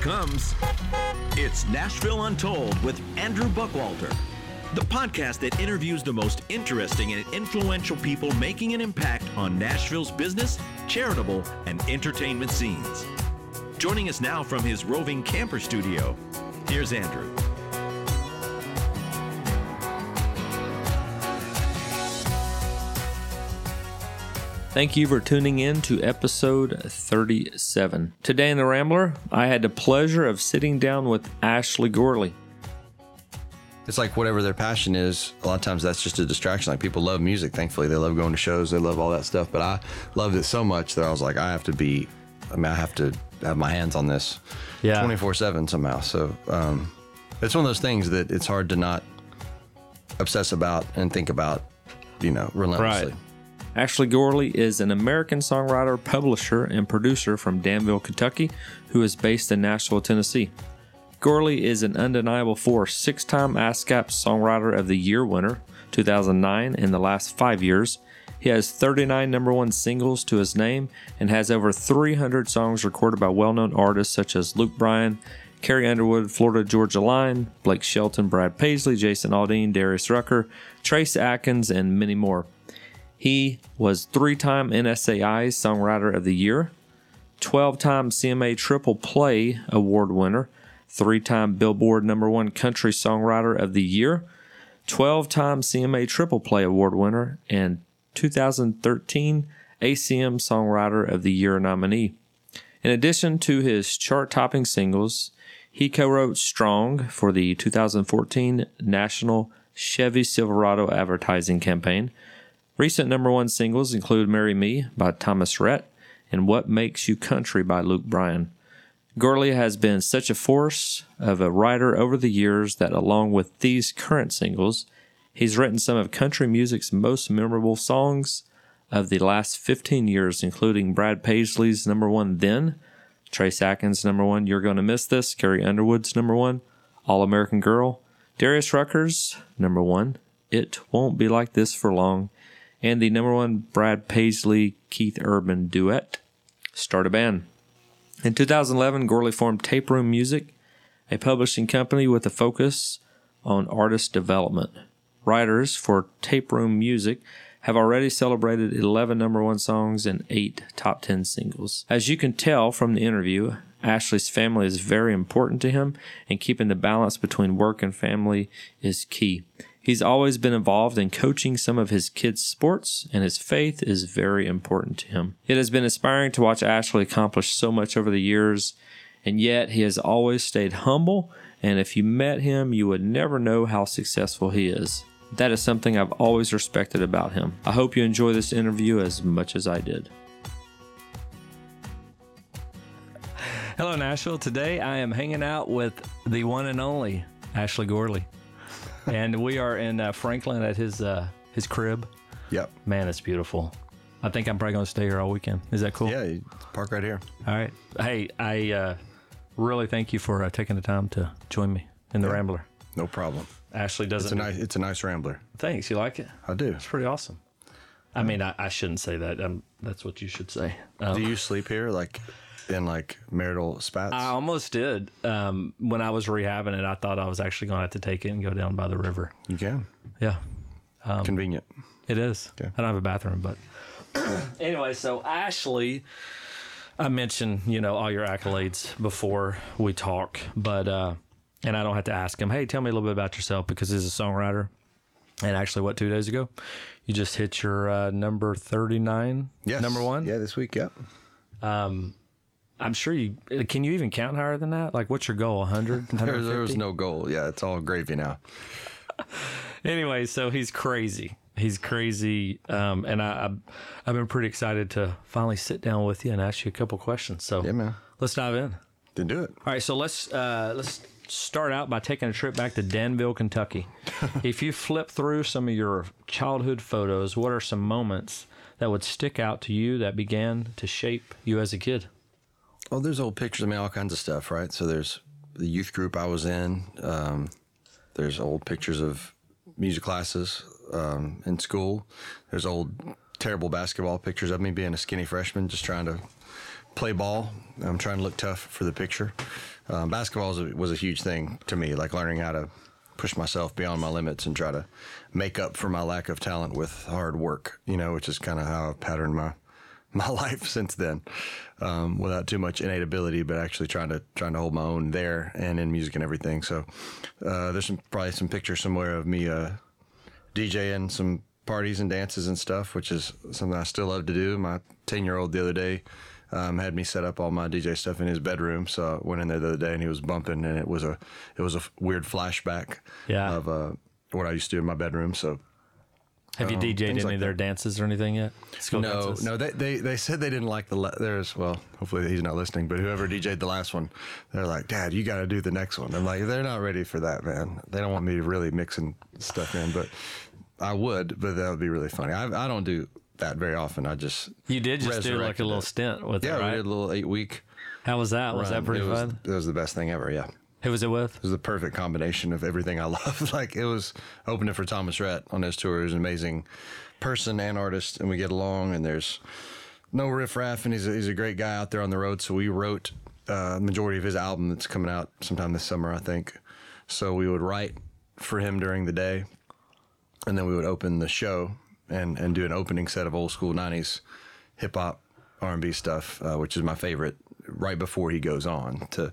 comes. It's Nashville Untold with Andrew Buckwalter, the podcast that interviews the most interesting and influential people making an impact on Nashville's business, charitable, and entertainment scenes. Joining us now from his roving camper studio, here's Andrew. Thank you for tuning in to episode 37. Today in The Rambler, I had the pleasure of sitting down with Ashley Gorley. It's like whatever their passion is, a lot of times that's just a distraction. Like people love music, thankfully. They love going to shows, they love all that stuff. But I loved it so much that I was like, I have to be, I mean, I have to have my hands on this Yeah. 24 7 somehow. So um, it's one of those things that it's hard to not obsess about and think about, you know, relentlessly. Ashley Gorley is an American songwriter, publisher, and producer from Danville, Kentucky, who is based in Nashville, Tennessee. Gorley is an undeniable force, six time ASCAP Songwriter of the Year winner, 2009, in the last five years. He has 39 number one singles to his name and has over 300 songs recorded by well known artists such as Luke Bryan, Carrie Underwood, Florida Georgia Line, Blake Shelton, Brad Paisley, Jason Aldean, Darius Rucker, Trace Adkins, and many more. He was three time NSAI Songwriter of the Year, 12 time CMA Triple Play Award winner, three time Billboard Number One Country Songwriter of the Year, 12 time CMA Triple Play Award winner, and 2013 ACM Songwriter of the Year nominee. In addition to his chart topping singles, he co wrote Strong for the 2014 National Chevy Silverado advertising campaign. Recent number one singles include Marry Me by Thomas Rhett and What Makes You Country by Luke Bryan. Gorley has been such a force of a writer over the years that, along with these current singles, he's written some of country music's most memorable songs of the last 15 years, including Brad Paisley's number one Then, Trace Adkins' number one You're Gonna Miss This, Carrie Underwood's number one All American Girl, Darius Rucker's number one It Won't Be Like This for Long, and the number one Brad Paisley Keith Urban duet, Start a Band. In 2011, Gorley formed Tape Room Music, a publishing company with a focus on artist development. Writers for Tape Room Music have already celebrated 11 number one songs and 8 top 10 singles. As you can tell from the interview, Ashley's family is very important to him, and keeping the balance between work and family is key. He's always been involved in coaching some of his kids' sports, and his faith is very important to him. It has been inspiring to watch Ashley accomplish so much over the years, and yet he has always stayed humble. And if you met him, you would never know how successful he is. That is something I've always respected about him. I hope you enjoy this interview as much as I did. Hello, Nashville. Today I am hanging out with the one and only Ashley Gorley, and we are in uh, Franklin at his uh, his crib. Yep. Man, it's beautiful. I think I'm probably going to stay here all weekend. Is that cool? Yeah, you park right here. All right. Hey, I uh, really thank you for uh, taking the time to join me in the Rambler. No problem. Ashley It's a doesn't. nice, it's a nice rambler. Thanks. You like it? I do. It's pretty awesome. I mean, I, I shouldn't say that. Um, that's what you should say. Um, Do you sleep here, like in like marital spats? I almost did. Um, when I was rehabbing it, I thought I was actually going to have to take it and go down by the river. you can. Yeah, Um, Convenient. it is. I don't have a bathroom, but anyway. So Ashley, I mentioned you know all your accolades before we talk, but uh, and I don't have to ask him. Hey, tell me a little bit about yourself because he's a songwriter. And actually, what two days ago, you just hit your uh, number thirty nine, Yes. number one. Yeah, this week. Yep. I'm sure you can. You even count higher than that? Like, what's your goal? 100? There, there was no goal. Yeah, it's all gravy now. anyway, so he's crazy. He's crazy, um, and I, I've, I've been pretty excited to finally sit down with you and ask you a couple questions. So Yeah, man. let's dive in. Then do it. All right, so let's uh, let's start out by taking a trip back to Danville, Kentucky. if you flip through some of your childhood photos, what are some moments that would stick out to you that began to shape you as a kid? Oh, there's old pictures. I mean, all kinds of stuff, right? So there's the youth group I was in. Um, there's old pictures of music classes um, in school. There's old terrible basketball pictures of me being a skinny freshman, just trying to play ball. I'm trying to look tough for the picture. um, basketball was a, was a huge thing to me, like learning how to push myself beyond my limits and try to make up for my lack of talent with hard work. You know, which is kind of how I've patterned my my life since then, um, without too much innate ability, but actually trying to trying to hold my own there and in music and everything. So uh, there's some, probably some pictures somewhere of me uh, DJing some parties and dances and stuff, which is something I still love to do. My 10 year old the other day um, had me set up all my DJ stuff in his bedroom. So I went in there the other day and he was bumping, and it was a it was a weird flashback Yeah. of uh, what I used to do in my bedroom. So Have you Um, DJ'd any like of their that. dances or anything yet? School no, dances? no, they, they they said they didn't like the la- there's well, hopefully he's not listening, but whoever DJ'd the last one, they're like, Dad, you got to do the next one. I'm like, they're not ready for that, man. They don't want me really mixing stuff in, but I would, but that would be really funny. I I don't do that very often. I just You did just do like a little it. stint with yeah, it, we did a little eight week. How was that? Was that pretty it was, fun? It was the best thing ever. Yeah. Who was it with? It was the perfect combination of everything I love. like it was opening for Thomas Rhett on his tour. He's an amazing person and artist, and we get along. And there's no riffraff, and he's a, he's a great guy out there on the road. So we wrote uh, majority of his album that's coming out sometime this summer, I think. So we would write for him during the day, and then we would open the show and and do an opening set of old school '90s hip hop, R and B stuff, uh, which is my favorite. Right before he goes on to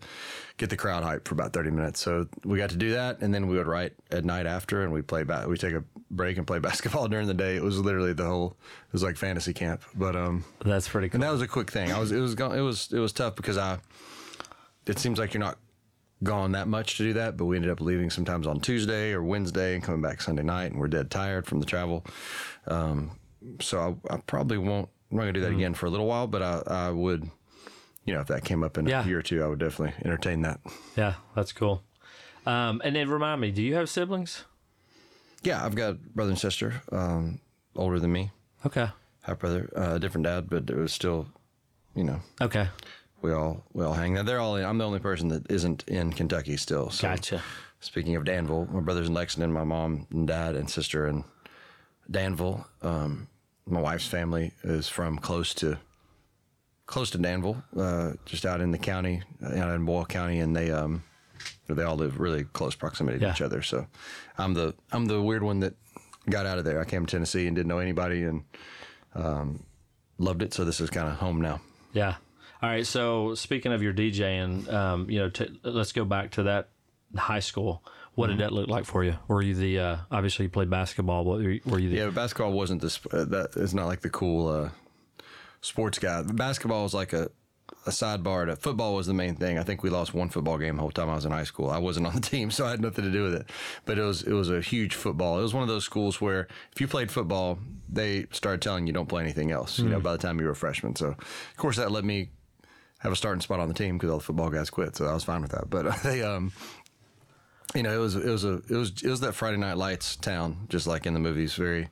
get the crowd hype for about 30 minutes. So we got to do that, and then we would write at night after, and we play back. We take a break and play basketball during the day. It was literally the whole. It was like fantasy camp, but um, That's pretty cool. and that was a quick thing. I was it was it was it was tough because I. It seems like you're not gone that much to do that, but we ended up leaving sometimes on Tuesday or Wednesday and coming back Sunday night, and we're dead tired from the travel. Um, so I, I probably won't. I'm not gonna do that again for a little while, but I, I would, you know, if that came up in Yeah. a year or two, I would definitely entertain that. yeah, that's cool. Um, and then remind me, do you have siblings? Yeah, I've got a brother and sister, um, older than me, Okay. half brother, uh, different dad, but it was still, you know, Okay. we all we all hang. Now they're all in. I'm the only person that isn't in Kentucky still. So Gotcha. Speaking of Danville, my brother's in Lexington, my mom and dad and sister in Danville. Um, my wife's family is from close to close to Danville, uh, just out in the county, uh, out in Boyle County, and they um, they all live really close proximity to Yeah. each other. So I'm the I'm the weird one that got out of there. I came to Tennessee and didn't know anybody and um, loved it. So this is kind of home now. Yeah. All right. So speaking of your DJing, um, you know, t- let's go back to that high school. What Mm-hmm. did that look like for you? Were you the uh, obviously you played basketball? But were you, the Yeah, basketball wasn't this. Uh, that it's not like the cool uh, sports guy. Basketball was like a a sidebar to football was the main thing. I think we lost one football game the whole time I was in high school. I wasn't on the team, so I had nothing to do with it. But it was it was a huge football. It was one of those schools where if you played football, they started telling you don't play anything else. You know, by the time you were a freshman. So of course that let me have a starting spot on the team because all the football guys quit. So I was fine with that. But they um you know, it was it was a it was it was that Friday Night Lights town, just like in the movies, very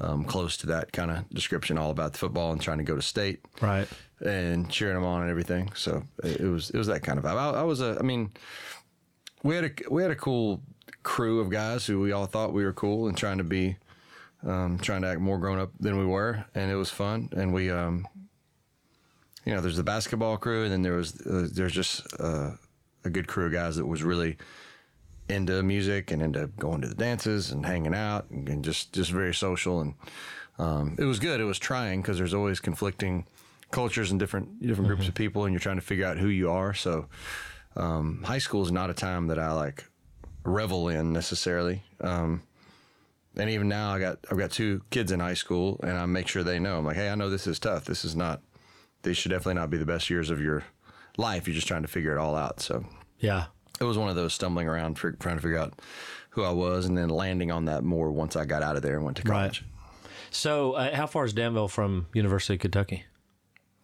um, close to that kind of description, all about the football and trying to go to state, right? and cheering them on and everything. So it it was it was that kind of vibe. I, I was a, I mean, we had a we had a cool crew of guys who we all thought we were cool and trying to be, um, trying to act more grown up than we were, and it was fun. And we, um, you know, there's the basketball crew, and then there was uh, there's just uh, a good crew of guys that was really into music and into going to the dances and hanging out and, and just just very social and um, it was good. It was trying because there's always conflicting cultures and different different groups of people, and you're trying to figure out who you are. So um, high school is not a time that I like revel in necessarily. Um, and even now, I got I've got two kids in high school, and I make sure they know. I'm like, hey, I know this is tough. This is not. These should definitely not be the best years of your life. You're just trying to figure it all out. So Yeah. It was one of those stumbling around, for, trying to figure out who I was, and then landing on that more once I got out of there and went to college. Right. college. So uh, how far is Danville from University of Kentucky?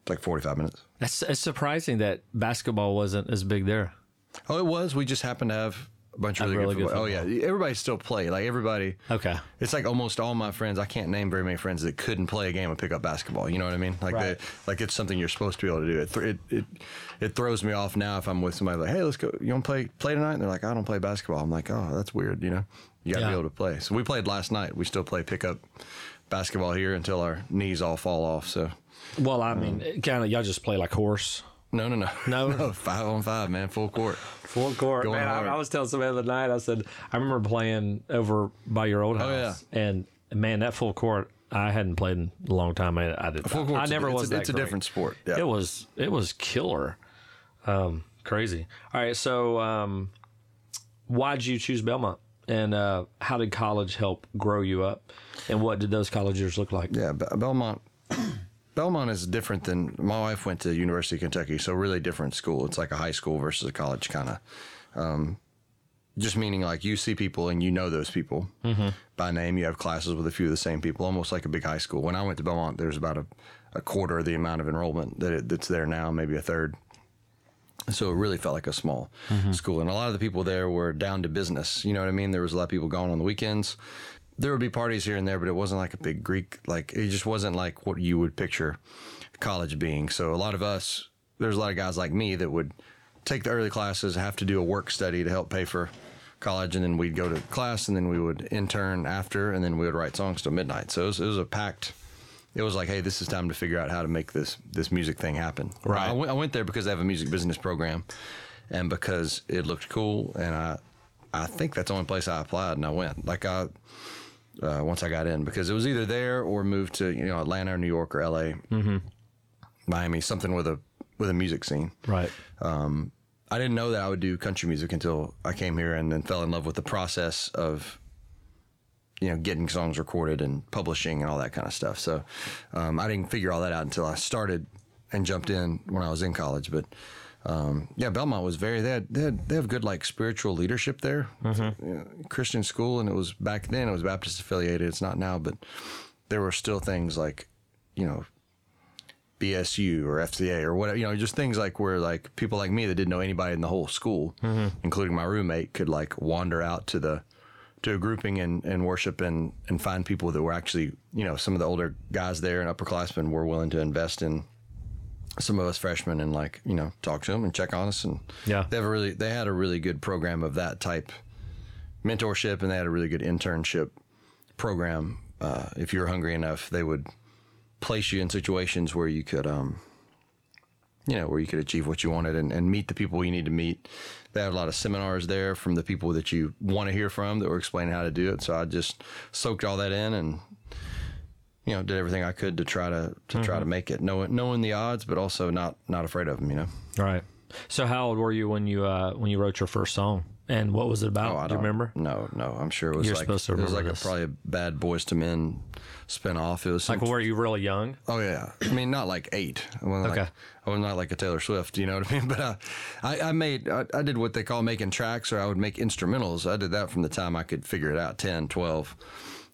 It's like 45 minutes. That's it's surprising that basketball wasn't as big there. Oh, it was. We just happened to have a bunch of really, really good, good football. Oh yeah, everybody still play. Like everybody. Okay. It's like almost all my friends. I can't name very many friends that couldn't play a game of pickup basketball. You know what I mean? Like Right. they, like it's something you're supposed to be able to do. It, th- it it it throws me off now if I'm with somebody like, hey, let's go. You want to play play tonight? And they're like, I don't play basketball. I'm like, oh, that's weird. You know, you got to Yeah. be able to play. So we played last night. We still play pickup basketball here until our knees all fall off. So Well, I mean, um, kind of y'all just play like horse. No, no, no, No? no. five on five, man, full court. Full court. Going Man, I. I was telling somebody the other night. I said I remember playing over by your old house. Oh, yeah. And man, that full court. I hadn't played in a long time. I, I did. Full I court's a- never it's was. a- it's a different sport, yeah. It was. It was killer. Um, crazy. All right. So, um, why'd you choose Belmont? And uh, how did college help grow you up? And what did those college years look like? Yeah, Belmont. Belmont is different than my wife went to University of Kentucky, so really different school. It's like a high school versus a college kind of. Um, just meaning like you see people and you know those people by name. You have classes with a few of the same people, almost like a big high school. When I went to Belmont, there's about a, a quarter of the amount of enrollment that it, that's there now, maybe a third. So it really felt like a small school. And a lot of the people there were down to business. You know what I mean? There was a lot of people going on the weekends. There would be parties here and there, but it wasn't like a big Greek, like, it just wasn't like what you would picture college being. So a lot of us, there's a lot of guys like me that would take the early classes, have to do a work study to help pay for college, and then we'd go to class, and then we would intern after, and then we would write songs till midnight. So it was, it was a packed. It was like, hey, this is time to figure out how to make this this music thing happen. Right. I went, went there because they have a music business program, and because it looked cool, and I I think that's the only place I applied, and I went. Like I. Uh, once I got in, because it was either there or move to you know Atlanta or New York or LA, mm-hmm. Miami, something with a with a music scene. Right. I didn't know that I would do country music until I came here and then fell in love with the process of, you know, getting songs recorded and publishing and all that kind of stuff. So um, I didn't figure all that out until I started and jumped in when I was in college. But um, yeah, Belmont was very they had, they had they have good like spiritual leadership there, You know, Christian school, and it was back then it was Baptist affiliated. It's not now, but there were still things like, you know, BSU or FCA or whatever, you know, just things like where like people like me that didn't know anybody in the whole school, including my roommate, could like wander out to the to a grouping and, and worship and and find people that were actually, you know, some of the older guys there and upperclassmen were willing to invest in some of us freshmen and like, you know, talk to them and check on us and Yeah. they have a really they had a really good program of that type mentorship and they had a really good internship program. Uh, if you were hungry enough, they would place you in situations where you could, um, you know, where you could achieve what you wanted and, and meet the people you need to meet. They had a lot of seminars there from the people that you want to hear from that were explaining how to do it. So I just soaked all that in and, you know, did everything I could to try to to try to make it, knowing knowing the odds, but also not not afraid of them. You know. Right. So how old were you when you uh, when you wrote your first song? And what was it about? Oh, I Do you remember? No, no. I'm sure it was You're like supposed to it was like remember a, probably a Bad Boys to Men spinoff. It was Like, were you really young? Oh yeah, I mean not like eight. I wasn't Okay. like, I was not like a Taylor Swift. You know what I mean? But uh, I, I made I, I did what they call making tracks, or I would make instrumentals. I did that from the time I could figure it out, 10, 12,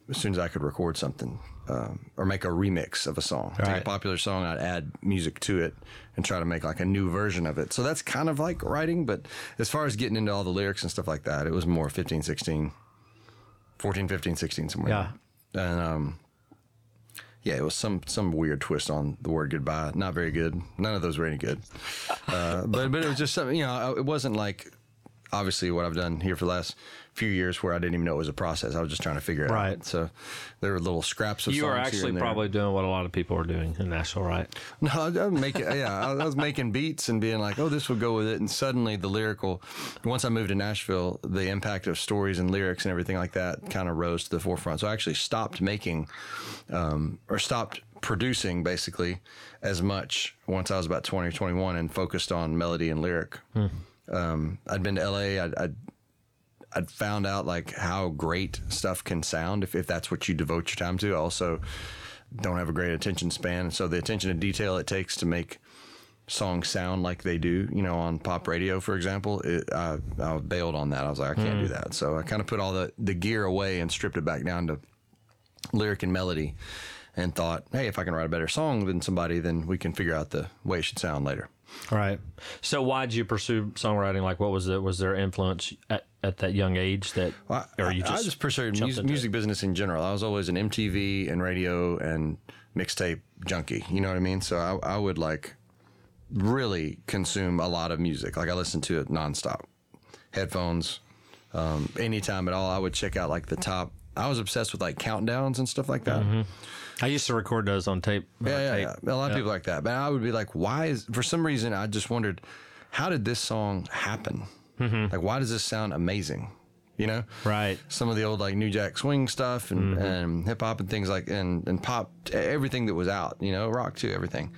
as soon as I could record something um, or make a remix of a song. Take a popular song, I'd add music to it and try to make like a new version of it. So that's kind of like writing, but as far as getting into all the lyrics and stuff like that, it was more 15, 16, 14, 15, 16 somewhere. Yeah. And um, yeah, it was some some weird twist on the word goodbye. Not very good. None of those were any good. Uh, but but it was just something. You know, it wasn't like obviously what I've done here for the last few years where I didn't even know it was a process. I was just trying to figure it Right. out. So there were little scraps of You here actually probably doing what a lot of people are doing in Nashville, right? No, I was making yeah, I was making beats and being like, oh, this would go with it. And suddenly the lyrical, once I moved to Nashville, the impact of stories and lyrics and everything like that kind of rose to the forefront. So I actually stopped making, um, or stopped producing basically as much once I was about 20 or 21 and focused on melody and lyric. Um, I'd been to LA. I'd, I'd I'd found out like how great stuff can sound if, if that's what you devote your time to. I also don't have a great attention span. So the attention to detail it takes to make songs sound like they do, you know, on pop radio, for example, it, I, I bailed on that. I was like, I can't do hmm. that. So I kind of put all the, the gear away and stripped it back down to lyric and melody and thought, hey, if I can write a better song than somebody, then we can figure out the way it should sound later. Right. So why did you pursue songwriting? Like, what was it? Was there influence at, at that young age that, Well, I, or you I just, just pursued music, music business in general. I was always an MTV and radio and mixtape junkie. You know what I mean? So I, I would like really consume a lot of music. Like I listened to it nonstop, headphones, um, anytime at all. I would check out like the top I was obsessed with like countdowns and stuff like that. I used to record those on tape. Yeah, yeah, tape. yeah. A lot of people like that. But I would be like, why is, for some reason, I just wondered, how did this song happen? Mm-hmm. Like, why does this sound amazing? You know? Right. Some of the old, like, New Jack Swing stuff and, mm-hmm. and hip hop and things like, and, and pop, everything that was out, you know, rock too, everything.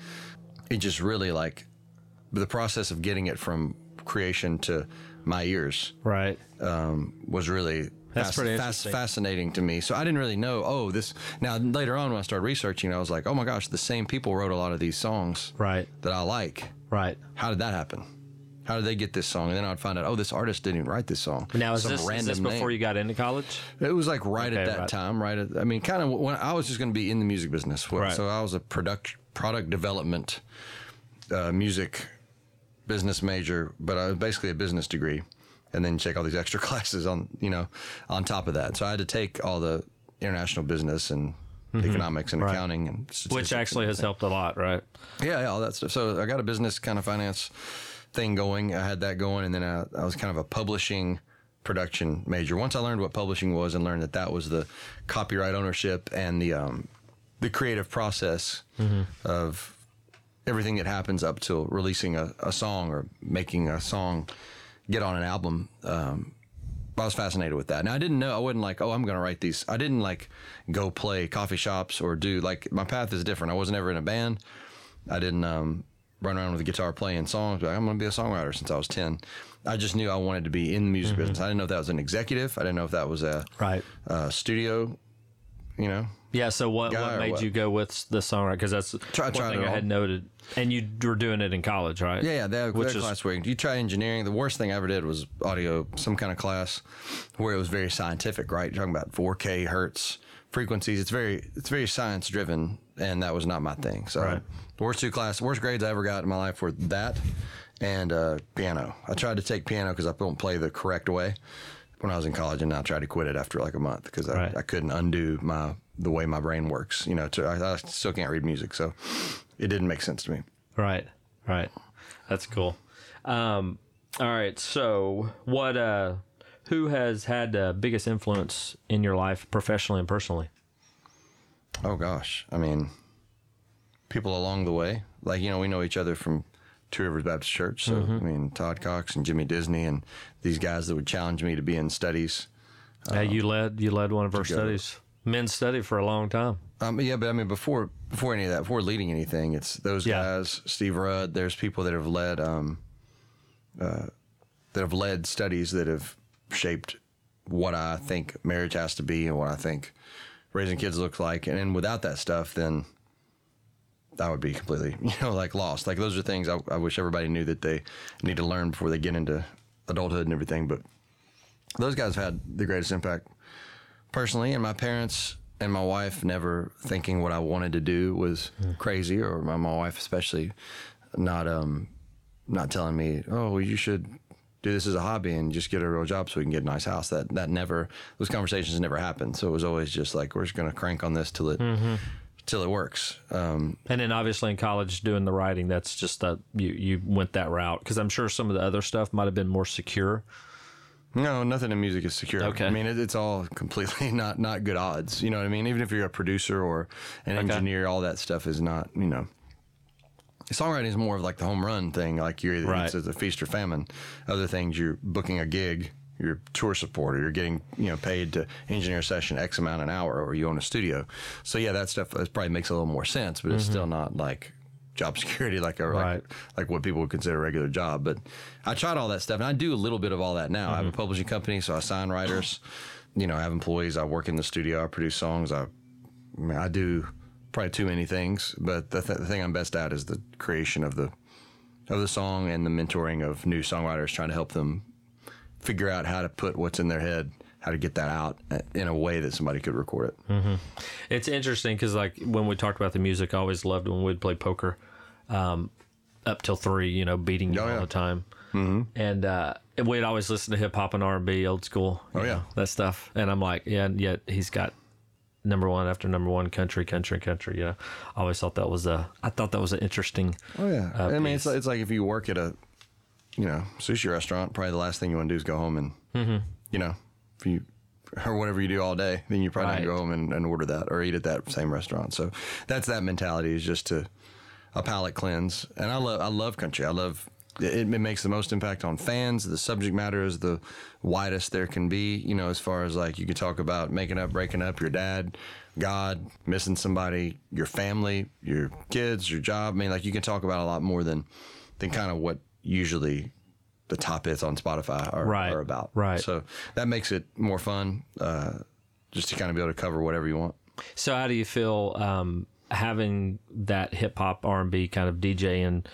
It just really, like, the process of getting it from creation to my ears Right. Um, was really That's pretty fascinating to me. So I didn't really know. Oh, this now later on when I started researching, I was like, oh my gosh, the same people wrote a lot of these songs Right. that I like. Right. How did that happen? How did they get this song? And then I'd find out, oh, this artist didn't even write this song. Now is Some this, is this before name. you got into college? It was like right Okay, at that right. time, right? At, I mean, kind of when I was just going to be in the music business. Right. So I was a product product development uh, music business major, but I was basically a business degree, and then take all these extra classes on you know on top of that. So I had to take all the international business and economics and Mm-hmm. Right. accounting and Which actually and has helped a lot, right? yeah, yeah, all that stuff. So I got a business kind of finance thing going. I had that going, and then I, I was kind of a publishing production major. Once I learned what publishing was and learned that that was the copyright ownership and the um, the creative process of everything that happens up till releasing a, a song or making a song get on an album. Um, I was fascinated with that. Now I didn't know I wasn't like, oh, I'm going to write these. I didn't like go play coffee shops or do like my path is different. I wasn't ever in a band. I didn't um, run around with a guitar playing songs. Like, I'm going to be a songwriter since I was 10. I just knew I wanted to be in the music business. I didn't know if that was an executive. I didn't know if that was a Right. uh, studio. You know, Yeah. So what, what made what? you go with the songwriter? Because that's Try- one thing I all. had noted. And you were doing it in college, right? Yeah, yeah, that, Which that is- class where you try engineering. The worst thing I ever did was audio, some kind of class where it was very scientific, right? You're talking about 4K hertz frequencies. It's very, it's very science driven, and that was not my thing. So Right. the worst two class, worst grades I ever got in my life were that and uh, piano. I tried to take piano because I don't play the correct way when I was in college, and I tried to quit it after like a month because I, Right. I couldn't undo my the way my brain works. You know, to, I, I still can't read music, so it didn't make sense to me. Right. Right. That's cool. Um, all right. So, what? Uh, who has had the biggest influence in your life, professionally and personally? Oh gosh, I mean, people along the way, like you know, we know each other from Two Rivers Baptist Church. So I mean, Todd Cox and Jimmy Disney and these guys that would challenge me to be in studies. Uh, you led. You led one of our studies, men's study, for a long time. Um, yeah, but I mean, before before any of that, before leading anything, it's those Yeah. guys, Steve Rudd. There's people that have led, um, uh, that have led studies that have shaped what I think marriage has to be and what I think raising kids looks like. And then without that stuff, then I would be completely, you know, like lost. Like those are things I, I wish everybody knew that they need to learn before they get into adulthood and everything. But those guys have had the greatest impact personally, and my parents and my wife never thinking what I wanted to do was crazy, or my, my wife especially not um not telling me, oh, you should do this as a hobby and just get a real job so we can get a nice house. That that never those conversations never happened. So it was always just like we're just gonna crank on this till it till it works. Um, And then obviously in college doing the writing, that's just that you you went that route because I'm sure some of the other stuff might have been more secure. No, nothing in music is secure. Okay. I mean, it, it's all completely not not good odds. You know what I mean? Even if you're a producer or an engineer, all that stuff is not. You know, songwriting is more of like the home run thing. Like you're either Right. it's a feast or famine. Other things, you're booking a gig, you're tour support, or you're getting you know paid to engineer a session X amount an hour, or you own a studio. So yeah, that stuff probably makes a little more sense, but it's mm-hmm. still not like job security like a Right. like, like what people would consider a regular job. But I tried all that stuff, and I do a little bit of all that now. I have a mm-hmm. publishing company, so I sign writers. You know, I have employees. I work in the studio. I produce songs. I, I, mean, I do probably too many things, but the, th- the thing I'm best at is the creation of the of the song and the mentoring of new songwriters, trying to help them figure out how to put what's in their head, how to get that out uh, in a way that somebody could record it. It's interesting because like when we talked about the music, I always loved when we'd play poker um, up till three, you know, beating you Oh, all yeah. the time. Mm-hmm. And uh, we'd always listen to hip hop and R and B, old school. Oh, yeah. that stuff. And I'm like, yeah, and yet he's got number one after number one, country, country, country. You know, I always thought that was a, I thought that was an interesting. Oh yeah, uh, I mean it's like, it's like if you work at a, you know, sushi restaurant, probably the last thing you want to do is go home and, you know, if you or whatever you do all day, then you probably Right. go home and, and order that or eat at that same restaurant. So that's that mentality is just to a palate cleanse. And I love I love country. I love it, it makes the most impact on fans. The subject matter is the widest there can be. You know, as far as like you could talk about making up, breaking up, your dad, God, missing somebody, your family, your kids, your job. I mean, like you can talk about a lot more than than kind of what usually the top hits on Spotify are, Right, are about. right. So that makes it more fun, uh, just to kind of be able to cover whatever you want. So how do you feel um, having that hip hop R and B kind of DJ and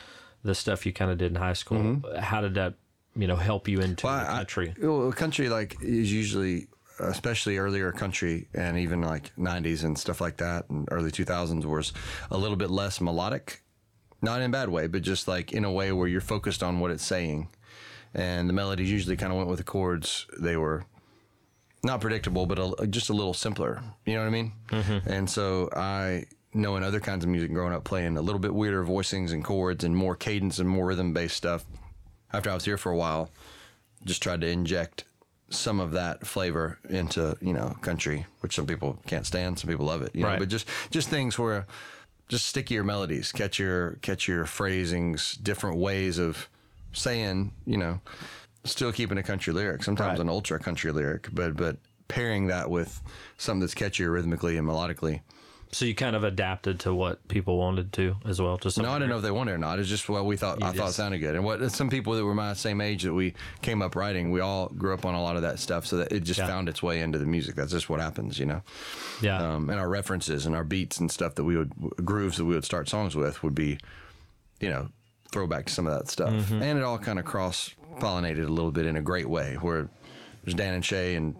the stuff you kind of did in high school? Mm-hmm. How did that you know help you into Well, the I- country? well, country like is usually, especially earlier country and even like '90s and stuff like that, and early 2000s was a little bit less melodic, not in a bad way, but just like in a way where you're focused on what it's saying, and the melodies usually kind of went with the chords. They were not predictable, but a, just a little simpler. You know what I mean? Mm-hmm. And so I, knowing other kinds of music growing up, playing a little bit weirder voicings and chords and more cadence and more rhythm based stuff. After I was here for a while, just tried to inject some of that flavor into you know country, which some people can't stand, some people love it. You know, Right. but just just things where just stickier melodies, catch your catch your phrasings, different ways of saying, you know, still keeping a country lyric, sometimes Right. an ultra country lyric, but but pairing that with something that's catchier rhythmically and melodically. So you kind of adapted to what people wanted to as well. To No, I don't know if they wanted it or not. It's just what we thought. I thought sounded good, and what some people that were my same age that we came up writing, we all grew up on a lot of that stuff, so that it just Yeah. found its way into the music. That's just what happens, you know. Yeah. Um, and our references and our beats and stuff that we would grooves that we would start songs with would be, you know, throwback to some of that stuff, Mm-hmm. and it all kind of cross pollinated a little bit in a great way, where there's Dan and Shay and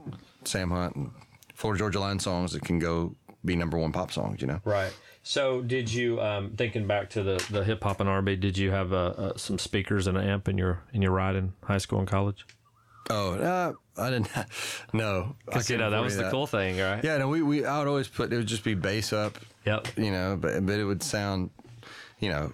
Sam Hunt and Florida Georgia Line songs that can go be number one pop songs, you know. Right. So, did you um, thinking back to the, the hip hop and R&B? Did you have uh, uh, some speakers and an amp in your in your ride in high school and college? Oh, uh, I didn't. No, Because you know that was the cool thing, right? Yeah, no, we, we I would always put it would just be bass up, Yep. you know, but but it would sound, you know,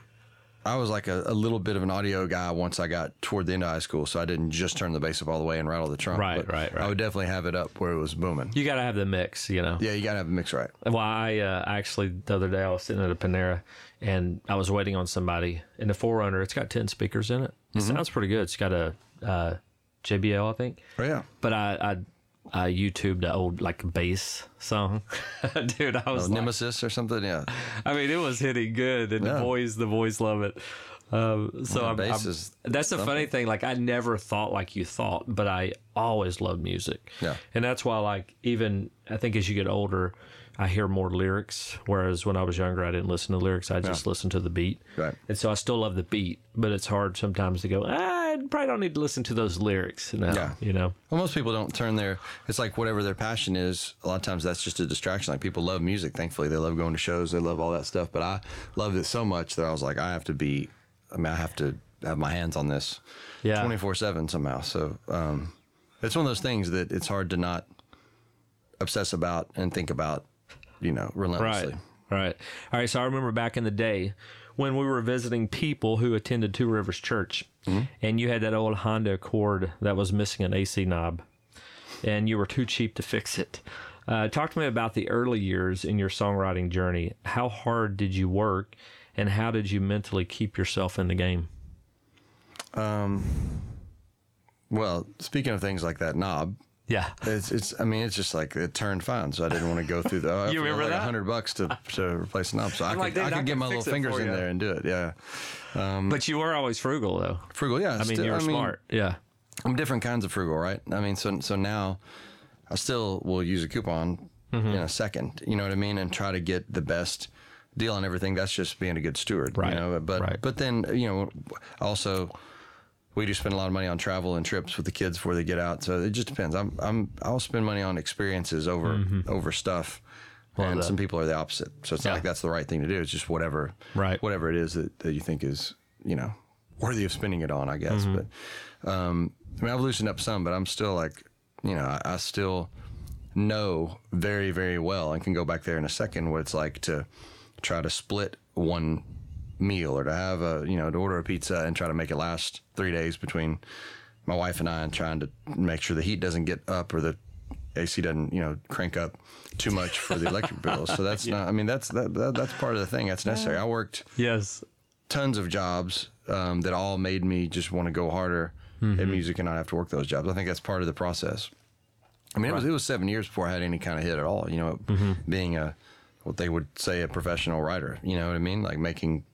I was like a, a little bit of an audio guy once I got toward the end of high school, so I didn't just turn the bass up all the way and rattle the trunk. Right, but right, right. I would definitely have it up where it was booming. You got to have the mix, you know. Yeah, you gotta have the mix right. Well, I uh, actually the other day I was sitting at a Panera and I was waiting on somebody in the 4Runner. It's got ten speakers in it. It Mm-hmm. sounds pretty good. It's got a uh, JBL, I think. Oh yeah, But I I, I YouTubed the old like bass song, dude. I was oh, like, Nemesis or something. Yeah, I mean, it was hitting good, and the boys, the boys love it. Um, so I'm, I'm- that's the funny thing. Like I never thought like you thought, but I always loved music. Yeah. and that's why like even I think as you get older, I hear more lyrics. Whereas when I was younger, I didn't listen to lyrics. I just listened to the beat. Right. And so I still love the beat, but it's hard sometimes to go. Ah, I probably don't need to listen to those lyrics now. Yeah. You know. Well, most people don't turn their. It's like whatever their passion is. A lot of times that's just a distraction. Like people love music. Thankfully, they love going to shows. They love all that stuff. But I loved it so much that I was like, I have to be. I mean, I have to have my hands on this. Yeah. Twenty four seven somehow. So um, it's one of those things that it's hard to not obsess about and think about. You know, relentlessly. Right. Right. All right. So I remember back in the day when we were visiting people who attended Two Rivers Church, and you had that old Honda Accord that was missing an AC knob, and you were too cheap to fix it. Uh, talk to me about the early years in your songwriting journey. How hard did you work, and how did you mentally keep yourself in the game? Um. Well, speaking of things like that knob, Yeah. It's, it's. I mean, it's just like it turned fine, so I didn't want to go through the. I You remember like that? A hundred bucks to to replace a knob, so I could, like, I could get my little fingers in there and do it. Yeah, But you were always frugal, though. frugal. Yeah, I mean, you were smart. Yeah. I'm different kinds of frugal, right? I mean, so so now I still will use a coupon Mm-hmm. in a second. You know what I mean, and try to get the best deal on everything. That's just being a good steward, Right, You know, but right. but then you know, also we do spend a lot of money on travel and trips with the kids before they get out. So it just depends. I'm I'm I'll spend money on experiences over over stuff. and that. some people are the opposite. So it's Yeah. not like that's the right thing to do. It's just whatever, Right. Whatever it is that, that you think is, you know, worthy of spending it on, I guess. Mm-hmm. But um, I mean, I've loosened up some, but I'm still like, you know, I, I still know very, very well and can go back there in a second what it's like to try to split one meal or to have a, you know, to order a pizza and try to make it last three days between my wife and I and trying to make sure the heat doesn't get up or the AC doesn't you know crank up too much for the electric bills. So that's not. I mean, that's that, that that's part of the thing. That's necessary. I worked Yes. tons of jobs um, that all made me just want to go harder at music and not have to work those jobs. I think that's part of the process. I mean, it was it was seven years before I had any kind of hit at all. You know, being a what they would say a professional writer. You know what I mean? Like making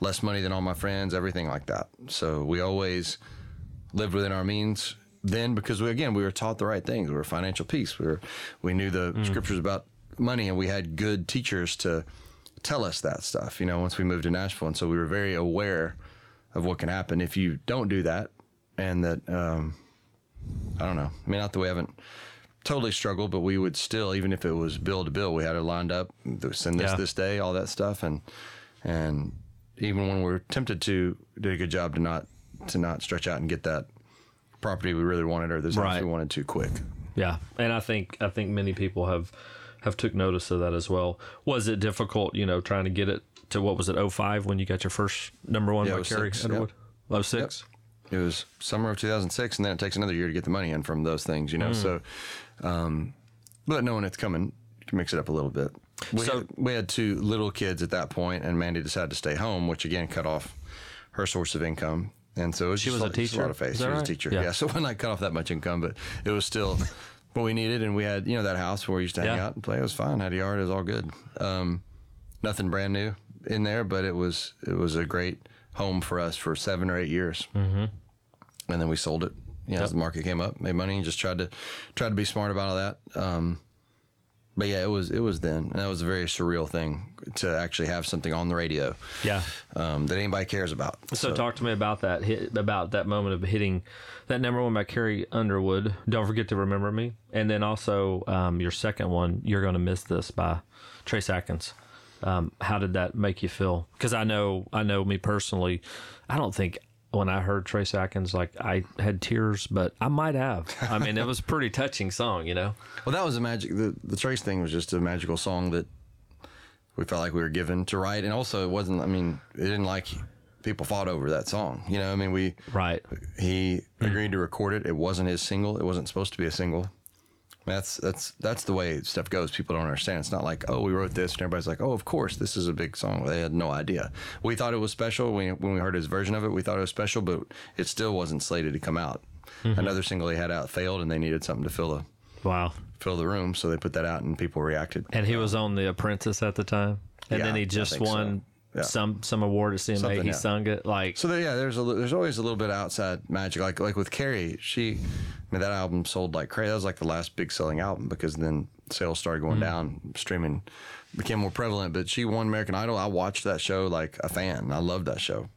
less money than all my friends, everything like that. So we always lived within our means then because we again we were taught the right things. We were financial peace. We were we knew the scriptures about money, and we had good teachers to tell us that stuff. You know, once we moved to Nashville, and so we were very aware of what can happen if you don't do that, and that um, I don't know. I mean, not that we haven't totally struggled, but we would still, even if it was bill to bill, we had it lined up. Send this Yeah. this day, all that stuff, and and even when we are tempted to, did a good job to not to not stretch out and get that property we really wanted or the house Right. we wanted too quick. Yeah, and I think I think many people have have took notice of that as well. Was it difficult, you know, trying to get it to what was it 05 when you got your first number one Yeah, by Carrie 06, Underwood? Oh six. It was summer of 2006, and then it takes another year to get the money in from those things, you know. So, um, but knowing it's coming, you can mix it up a little bit. We, So- had, we had two little kids at that point, and Mandy decided to stay home, which again cut off her source of income. And so it was She was a just teacher? lot of face. She that was right? a teacher. Yeah. Yeah. So when I cut off that much income, but it was still what we needed, and we had you know that house where we used to hang Yeah. out and play. It was fine. Had a yard. It was all good. Um, nothing brand new in there, but it was it was a great home for us for seven or eight years. Mm-hmm. And then we sold it. You know, as the market came up, made money, and just tried to tried to be smart about all that. Um, but yeah, it was it was then, and that was a very surreal thing to actually have something on the radio Yeah. um, that anybody cares about. So, talk to me about that hit, about that moment of hitting that number one by Carrie Underwood. Don't forget to remember me, and then also um, your second one. You're going to miss this by Trace Adkins. Um, how did that make you feel? Because I know, I know me personally. I don't think when I heard Trace Adkins, like I had tears, but I might have. I mean, it was a pretty touching song, you know. Well, that was a magic. The, the Trace thing was just a magical song that we felt like we were given to write, and also it wasn't. I mean, it didn't like people fought over that song. You know, I mean, we Right. he agreed to record it. It wasn't his single. It wasn't supposed to be a single. That's that's that's the way stuff goes. People don't understand. It's not like oh we wrote this and everybody's like oh of course this is a big song. They had no idea. We thought it was special when when we heard his version of it. We thought it was special, but it still wasn't slated to come out. Mm-hmm. Another single he had out failed, and they needed something to fill the Wow. fill the room, so they put that out, and people reacted. And he was on The Apprentice at the time, and Yeah, then he just won so. Won Yeah. some some award at CMA. Something, he yeah. sung it like So there, yeah, there's a there's always a little bit outside magic. Like like with Carrie, she, I mean, that album sold like crazy. That was like the last big selling album because then sales started going hmm. down, streaming became more prevalent. But she won American Idol. I watched that show like a fan. I loved that show.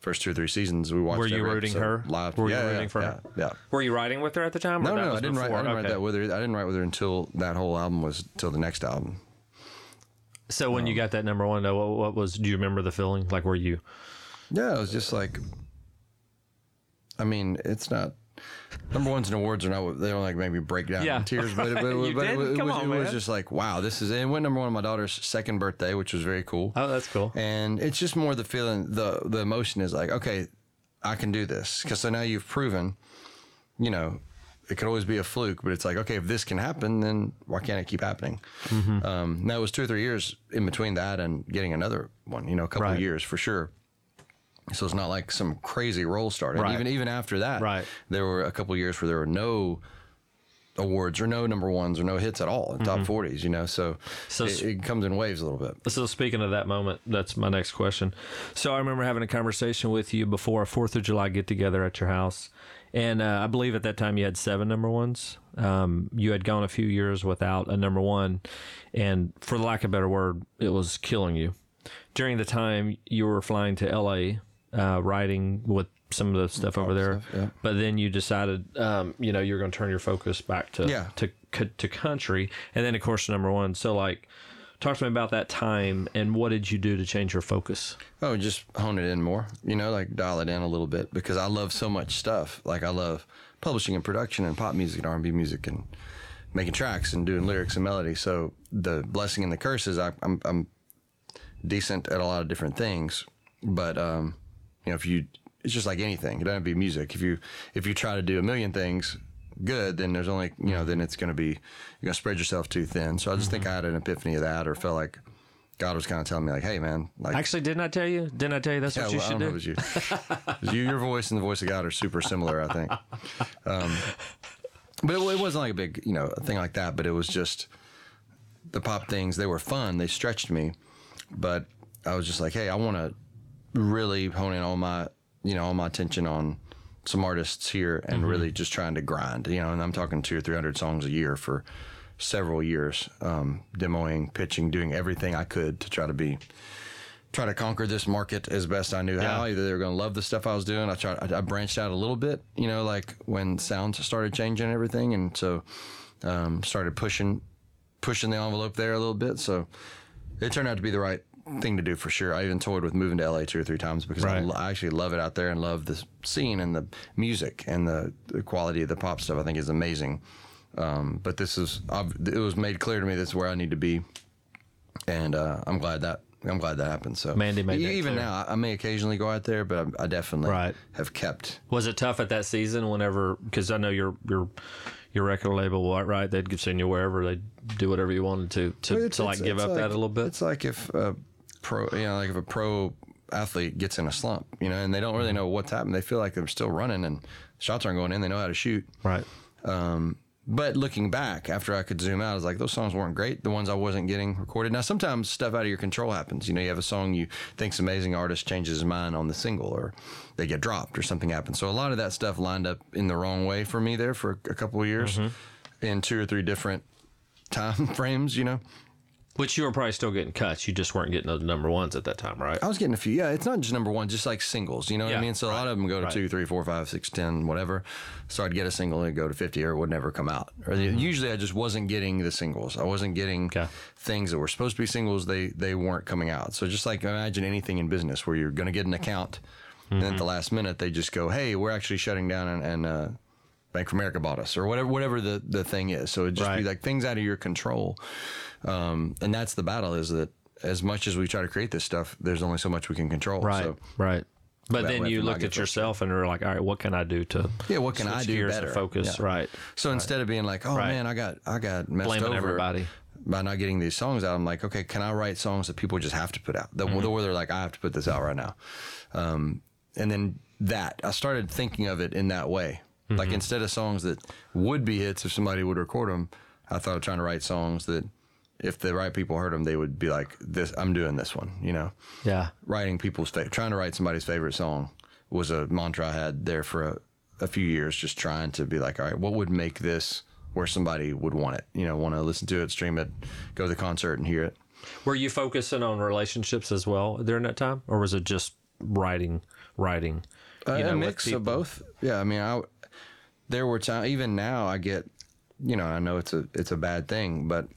First two or three seasons, we watched. Were you rooting her? live? Were you yeah, rooting yeah, for yeah, her? Yeah. Were you writing with her at the time? Or No, that no, was I didn't write. I didn't write that with her. I didn't write with her until that whole album was till the next album. So when you um, got that number one, though, what, what was? Do you remember the feeling? Like, were you? Yeah, it was just like. I mean, it's not. Number ones and awards are not. They don't like maybe break down Yeah. in tears, but, it- but, it- but it, it was, on, it was just like wow, this is. It went number one on my daughter's second birthday, which was very cool. Oh, that's cool. And it's just more the feeling, the the emotion is like, okay, I can do this because so now you've proven, you know, it could always be a fluke, but it's like, okay, if this can happen, then why can't it keep happening? Mm-hmm. Um, now it was two or three years in between that and getting another one, you know, a couple Right. of years for sure. So it's not like some crazy roll started. Right. Even even after that, Right. there were a couple of years where there were no awards or no number ones or no hits at all in top forties. You know, so, Mm-hmm. So it, it comes in waves a little bit. So speaking of that moment, that's my next question. So I remember having a conversation with you before a Fourth of July get together at your house, and uh, I believe at that time you had seven number ones. Um, you had gone a few years without a number one, and for lack of a better word, it was killing you. During the time you were flying to L.A., uh, writing with some of the stuff over there, stuff, yeah. but then you decided, um, you know, you're going to turn your focus back to Yeah. to to country, and then of course number one. So like, talk to me about that time and what did you do to change your focus? Oh, just hone it in more, you know, like dial it in a little bit because I love so much stuff. Like I love publishing and production and pop music and R&B music and making tracks and doing lyrics and melody. So the blessing and the curse is I, I'm, I'm decent at a lot of different things, but, um, you know, if you, it's just like anything. It doesn't have to be music. If you, if you try to do a million things, good, then there's only you know then it's going to be you're going to spread yourself too thin. So I just think I had an epiphany of that, or felt like God was kind of telling me like, hey man, like Actually, didn't I tell you? Didn't I tell you that's yeah, what you well, should know do? it was you. It was you. Your voice and the voice of God are super similar, I think. Um, but it, it wasn't like a big, you know, thing like that. But it was just the pop things. They were fun. They stretched me. But I was just like, hey, I want to really hone in all my, you know, all my attention on some artists here and Mm-hmm. really just trying to grind. You know, and I'm talking two or three hundred songs a year for several years, um, demoing, pitching, doing everything I could to try to be try to conquer this market as best I knew how. Either they were going to love the stuff I was doing. I tried. I, I branched out a little bit, you know, like when sounds started changing and everything, and so um, started pushing pushing the envelope there a little bit. So it turned out to be the right thing to do for sure. I even toyed with moving to LA two or three times because I, Right. lo- I actually love it out there and love the scene and the music and the, the quality of the pop stuff. I think is amazing. Um, but this is I've, it was made clear to me this is where I need to be, and uh, I'm glad that I'm glad that happened. So Mandy made even clear. now I may occasionally go out there, but I, I definitely Right. have kept. Was it tough at that season? Whenever, because I know your your your record label, what, right? They'd send you wherever they would do whatever you wanted to to, It's- to like it's- give it's up like- that a little bit. It's like if a pro, you know, like if a pro athlete gets in a slump, you know, and they don't really know what's happened. They feel like they're still running and shots aren't going in. They know how to shoot. Right. Um, but looking back, after I could zoom out, I was like, those songs weren't great. The ones I wasn't getting recorded. Now, sometimes stuff out of your control happens. You know, you have a song you think's amazing, artist changes his mind on the single, or they get dropped, or something happens. So a lot of that stuff lined up in the wrong way for me there for a couple of years, mm-hmm. in two or three different time frames. You know, Which you were probably still getting cuts. You just weren't getting those number ones at that time, right? I was getting a few. Yeah, it's not just number one, just like singles. You know what Yeah, I mean? So a lot of them go to right. two, three, four, five, six, ten, whatever. So I'd get a single and it'd go to fifty, or it would never come out. Or the- usually I just wasn't getting the singles. I wasn't getting Mm-hmm. Okay. things that were supposed to be singles. They they weren't coming out. So just like imagine anything in business where you're going to get an account, and Mm-hmm. at the last minute they just go, "Hey, we're actually shutting down," and, and uh, Bank of America bought us, or whatever whatever the the thing is. So it just Right. be like things out of your control. Um, and that's the battle is that as much as we try to create this stuff, there's only so much we can control. Right. So, right. But then you looked at yourself and were like, all right, what can I do to yeah, what can I do better? focus? Yeah. Right. So instead of being like, oh Right. man, I got I got messed Blaming over everybody. by not getting these songs out, I'm like, okay, can I write songs that people just have to put out? That Mm-hmm. where they're like, I have to put this out right now. Um, and then that I started thinking of it in that way. Like Mm-hmm. instead of songs that would be hits if somebody would record them, I thought of trying to write songs that if the right people heard them, they would be like, this. I'm doing this one. You know Yeah. writing people's favorite, trying to write somebody's favorite song was a mantra I had there for a, a few years, just trying to be like, all right, what would make this where somebody would want it, you know, want to listen to it, stream it, go to the concert and hear it. Were you focusing on relationships as well during that time, or was it just writing, writing? Uh, know, a mix of both. Yeah. I mean, I, there were times, even now I get, you know, I know it's a, it's a bad thing, but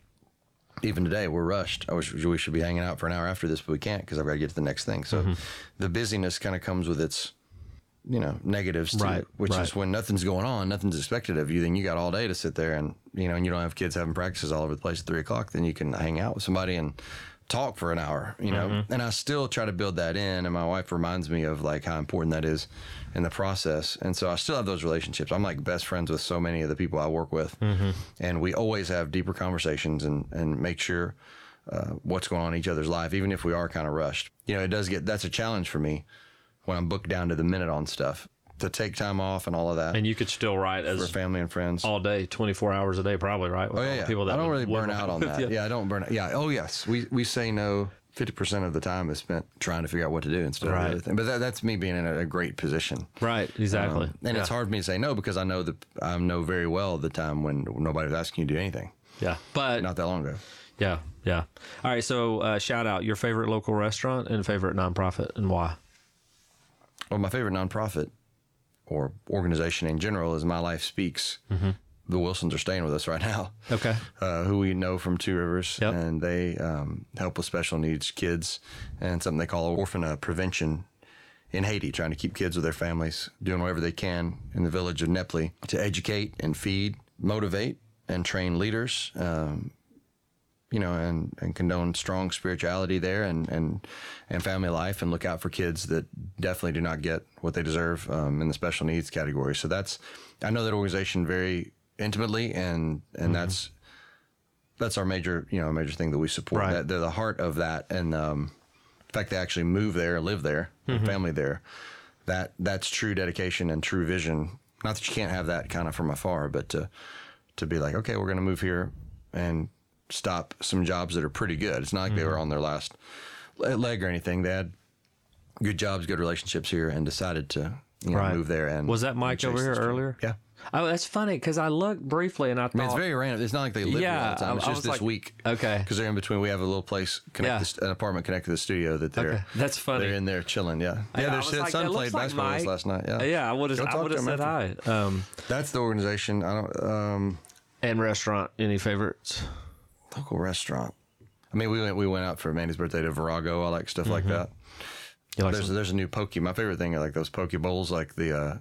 even today we're rushed. I wish we should be hanging out for an hour after this, but we can't because I've got to get to the next thing. So Mm-hmm. the busyness kind of comes with its, you know, negatives Right, which right. is when nothing's going on, nothing's expected of you. Then you got all day to sit there and, you know, and you don't have kids having practices all over the place at three o'clock. Then you can hang out with somebody and talk for an hour, you know. Mm-hmm. And I still try to build that in. And my wife reminds me of like how important that is in the process. And so I still have those relationships. I'm like best friends with so many of the people I work with. Mm-hmm. And we always have deeper conversations and, and make sure uh, what's going on in each other's life, even if we are kind of rushed. You know, it does get, that's a challenge for me when I'm booked down to the minute on stuff to take time off and all of that And you could still write for as family and friends. all day, twenty four hours a day, probably, right? With Oh yeah, people that I don't really burn out on that. you. Yeah, I don't burn out. Yeah. Oh yes, we we say no. Fifty percent of the time is spent trying to figure out what to do instead Right. of the other thing. But that, that's me being in a, a great position. Right, exactly. Um, and it's hard for me to say no because I know that I know very well the time when nobody was asking you to do anything. Yeah, but Not that long ago. yeah, yeah. All right, so uh, shout out your favorite local restaurant and favorite nonprofit and why. Well, my favorite nonprofit or organization in general is My Life Speaks. The Wilsons are staying with us right now. Okay. uh, who we know from Two Rivers, Yep. and they um, help with special needs kids and something they call orphan uh, prevention in Haiti, trying to keep kids with their families, doing whatever they can in the village of Neply to educate and feed, motivate, and train leaders. Um, you know, and, and condone strong spirituality there and, and, and family life and look out for kids that definitely do not get what they deserve um, in the special needs category. So that's, I know that organization very intimately and, and that's, that's our major, you know, major thing that we support. Right. That they're the heart of that. And, um, in fact, they actually move there, live there, mm family there. That, that's true dedication and true vision. Not that you can't have that kind of from afar, but to, to be like, okay, we're going to move here and stop some jobs that are pretty good. It's not like they were on their last leg or anything. They had good jobs, good relationships here, and decided to you know, Right. move there. And Was that and Mike over here earlier? Yeah. Oh, that's funny because I looked briefly and I thought I mean, it's very random. It's not like they live here all the time. It's I- I just was this like- week. Okay. Because they're in between. We have a little place, connect Yeah. the an apartment connected to the studio that they're. Okay. That's funny. They're in there chilling. Yeah. I- Yeah. Their son like, that played like basketball with us Mike. last night. Yeah. Yeah, I would have. I would have said after. hi. Um, That's the organization. I don't. Um, and restaurant. Any favorites? Local restaurant. I mean, we went we went out for Mandy's birthday to Virago. I like stuff like that. Like There's some- there's a new poke. My favorite thing are like those poke bowls, like the uh,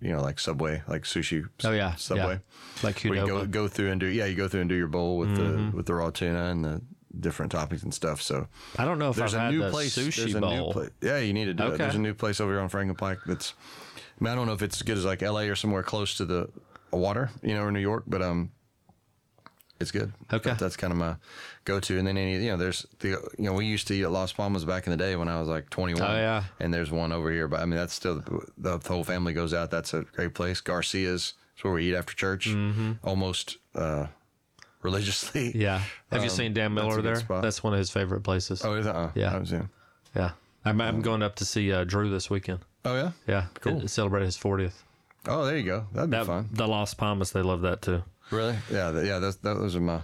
you know, like Subway, like sushi. oh yeah, Subway. yeah. like Where you go go through and do yeah, you go through and do your bowl with Mm-hmm. the with the raw tuna and the different toppings and stuff. So I don't know if there's I've a had new place. sushi there's a bowl. new place. Yeah, you need to do Okay. it. There's a new place over here on Franklin Pike that's. I, mean, I don't know if it's as good as like L.A. or somewhere close to the water, you know, or New York, but um, it's good. Okay. That- that's kind of my go-to. And then any, you know, there's the, you know, we used to eat at Las Palmas back in the day when I was like 21. Oh, yeah. And there's one over here, but I mean, that's still the, the whole family goes out. That's a great place. Garcia's. is where we eat after church, almost uh, religiously. Yeah. Have you Um, seen Dan Miller good there? That's one of his favorite places. Oh, is that? Uh, Yeah. I was, yeah. yeah. I'm, I'm going up to see uh, Drew this weekend. Oh yeah. Yeah. Cool. Celebrate his 40th. Oh, there you go. That'd be That, fun. the Las Palmas, they love that too. Really? Yeah. th- yeah. That's, that, those are my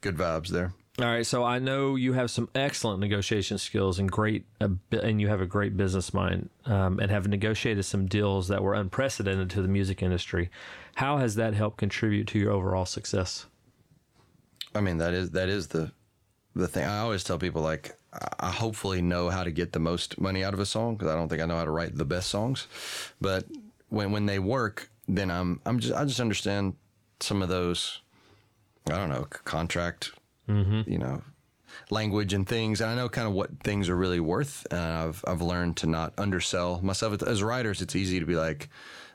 good vibes there. All right, so I know you have some excellent negotiation skills and great, uh, and you have a great business mind, um, and have negotiated some deals that were unprecedented to the music industry. How has that helped contribute to your overall success? I mean, that is that is the the thing. I always tell people like I I hopefully know how to get the most money out of a song because I don't think I know how to write the best songs. But when when they work, then I'm I'm just I just understand some of those. I don't know contract, mm-hmm. you know, language and things, and I know kind of what things are really worth. And I've I've learned to not undersell myself. As writers, it's easy to be like,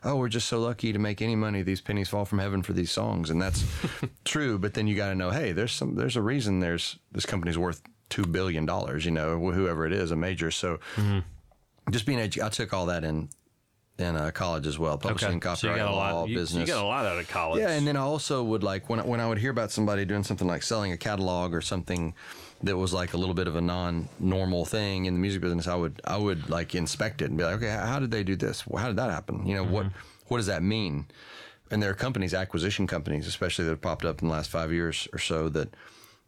"Oh, we're just so lucky to make any money. These pennies fall from heaven for these songs," and that's true. But then you got to know, hey, there's some there's a reason there's this company's worth two billion dollars. You know, whoever it is, a major. So mm-hmm. just being edu- I took all that in in uh, college as well, publishing, so you copyright, got a law, lot. You, business. you got a lot out of college. Yeah, and then I also would like when I- when I would hear about somebody doing something like selling a catalog or something that was like a little bit of a non-normal thing in the music business, I would I would like inspect it and be like, okay, how did they do this? How did that happen? You know, what what does that mean? And there are companies, acquisition companies, especially that have popped up in the last five years or so that.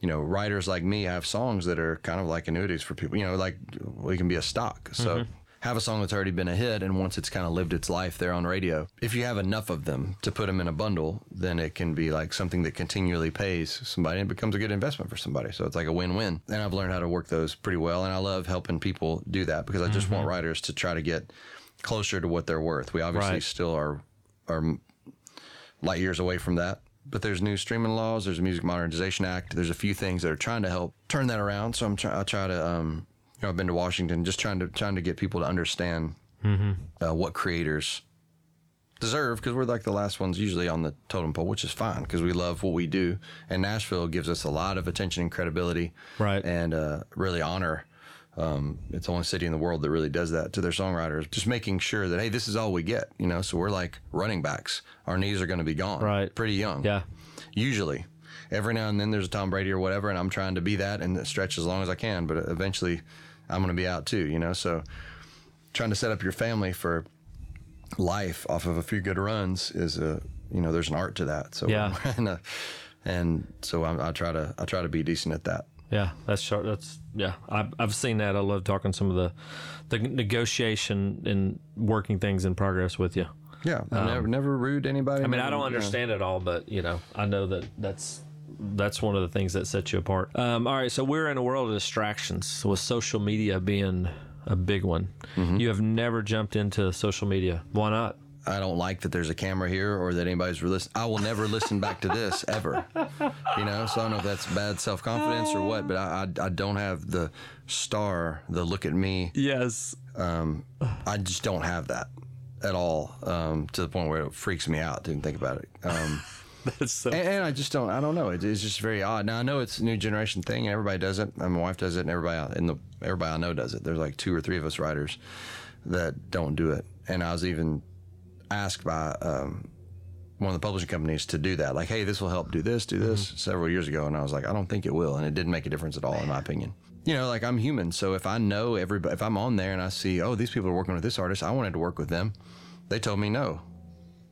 You know, writers like me have songs that are kind of like annuities for people. You know, like we can be a stock. So have a song that's already been a hit, and once it's kind of lived its life there on radio, if you have enough of them to put them in a bundle, then it can be like something that continually pays somebody and it becomes a good investment for somebody. So it's like a win-win. And I've learned how to work those pretty well, and I love helping people do that because I just want writers to try to get closer to what they're worth. We obviously Right. still are are light years away from that. But there's new streaming laws. There's a Music Modernization Act. There's a few things that are trying to help turn that around. So I'm try I try to um, know I've been to Washington just trying to trying to get people to understand uh, what creators deserve because we're like the last ones usually on the totem pole, which is fine because we love what we do. And Nashville gives us a lot of attention and credibility, Right. And uh, really honor. Um, it's the only city in the world that really does that to their songwriters. Just making sure that hey, this is all we get, you know. So we're like running backs. Our knees are going to be gone, Right. Pretty young, Yeah. Usually, every now and then there's a Tom Brady or whatever, and I'm trying to be that and stretch as long as I can. But eventually, I'm going to be out too, you know. So trying to set up your family for life off of a few good runs is a you know there's an art to that. So Yeah. and, uh, and so I, I try to I try to be decent at that. Yeah, that's sharp. That's yeah. I've I've seen that. I love talking some of the the negotiation and working things in progress with you. Yeah, I never never rude anybody. Um, I mean, I don't understand it all, but you know, I know that that's that's one of the things that sets you apart. Um, all right, so we're in a world of distractions, with social media being a big one. Mm-hmm. You have never jumped into social media. Why not? I don't like that there's a camera here or that anybody's listening. I will never listen back to this ever. You know, so I don't know if that's bad self confidence or what, but I, I, I don't have the star, the look at me. Yes. Um, I just don't have that at all um, to the point where it freaks me out to even think about it. Um, That's so. and, and I just don't. I don't know. It, it's just very odd. Now I know it's a new generation thing, and everybody does it. And my wife does it, and everybody in the everybody I know does it. There's like two or three of us writers that don't do it. And I was even asked by um, one of the publishing companies to do that. Like, hey, this will help do this, do this. Several years ago, and I was like, I don't think it will, and it didn't make a difference at all, in my opinion. You know, like I'm human, so if I know everybody, if I'm on there and I see, oh, these people are working with this artist, I wanted to work with them. They told me no.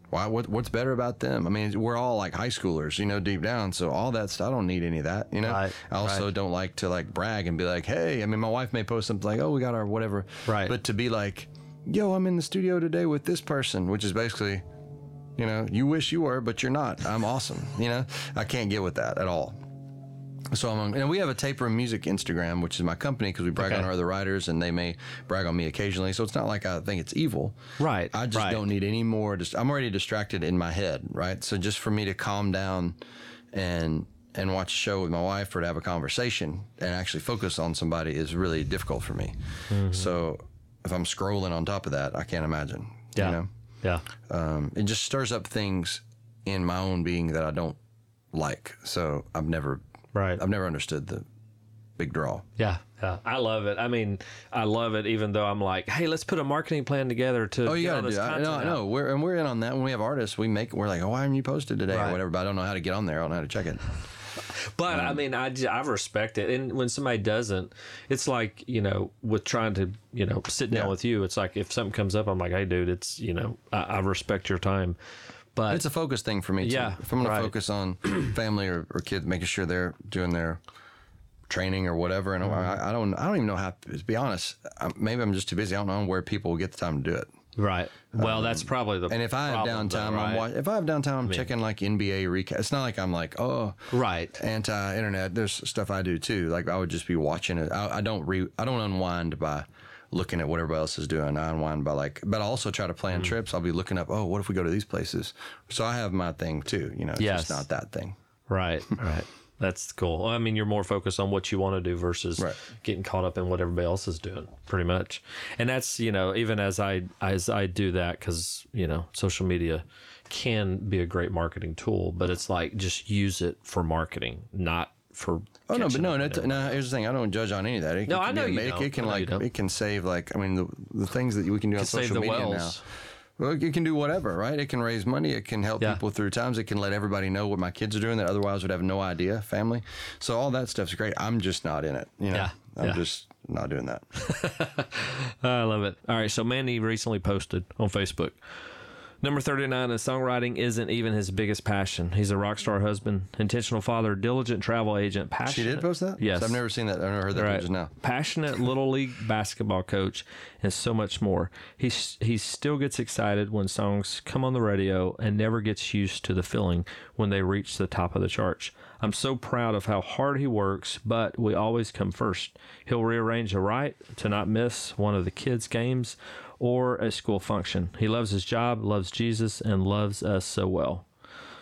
Why? What, what's better about them? I mean, we're all like high schoolers, you know, deep down. So all that stuff, I don't need any of that, you know. Right, I also right. don't like to like brag and be like, hey. I mean, my wife may post something like, oh, we got our whatever. Right. But to be like, yo, I'm in the studio today with this person, which is basically, you know, you wish you were, but you're not. I'm awesome. You know, I can't get with that at all. So I'm on, and we have a Tape Room Music Instagram, which is my company because we brag Okay. on our other writers and they may brag on me occasionally. So it's not like I think it's evil. Right, I just right. don't need any more. Just I'm already distracted in my head. Right. So just for me to calm down and and watch a show with my wife or to have a conversation and actually focus on somebody is really difficult for me. Mm-hmm. So if I'm scrolling on top of that, I can't imagine. Yeah. You know, Yeah. um, it just stirs up things in my own being that I don't like. So I've never Right. I've never understood the big draw. Yeah, yeah, I love it. I mean, I love it. Even though I'm like, hey, let's put a marketing plan together to. Oh, you get all gotta this do. I, content no, I out. know. We're and we're in on that. When we have artists, we make. We're like, oh, why haven't you posted today Right. or whatever? But I don't know how to get on there. I don't know how to check it. But I um, mean, I, j- I respect it. And when somebody doesn't, it's like, you know, with trying to, you know, sit down Yeah. with you, it's like if something comes up, I'm like, hey, dude, it's, you know, I, I respect your time. But It's a focus thing for me. Too. Yeah, If I'm going right. to focus on family or, or kids, making sure they're doing their training or whatever, and Mm-hmm. I, I don't, I don't even know how. To be honest, I, maybe I'm just too busy. I don't know where people will get the time to do it. right. Well, that's probably the And if I have problem, though, downtime, I'm right? wa- if I have downtime, I'm checking like NBA recap. It's not like I'm like, oh, Right. anti-internet. There's stuff I do too. Like I would just be watching it. I, I don't re. I don't unwind by looking at what everybody else is doing. I unwind by like, but I also try to Mm. plan trips. I'll be looking up. Oh, what if we go to these places? So I have my thing too. You know, it's Yes. just not that thing. Right, right. That's cool. I mean, you're more focused on what you want to do versus Right. getting caught up in what everybody else is doing, pretty much. And that's you know, even as I as I do that, because you know, social media can be a great marketing tool, but it's like just use it for marketing, not for. Oh no, but no, no, t- no. Here's the thing. I don't judge on any of that. It No, can I know you it, don't. it can I know you like it can save like I mean the the things that we can do on save social media wells. now. Well, it can do whatever, right? It can raise money. It can help Yeah. people through times. It can let everybody know what my kids are doing that otherwise would have no idea. Family, so all that stuff's great. I'm just not in it. You know, Yeah, I'm yeah. just not doing that. I love it. All right, so Mandy recently posted on Facebook. Number 39 is songwriting isn't even his biggest passion. He's a rock star husband, intentional father, diligent travel agent, passionate. She did post that. Yes. So I've never seen that. I've never heard that Right. just now. Passionate little league basketball coach and so much more. He he still gets excited when songs come on the radio and never gets used to the feeling when they reach the top of the charts. I'm so proud of how hard he works, but we always come first. He'll rearrange a right to not miss one of the kids' games or a school function. He loves his job, loves Jesus, and loves us so well.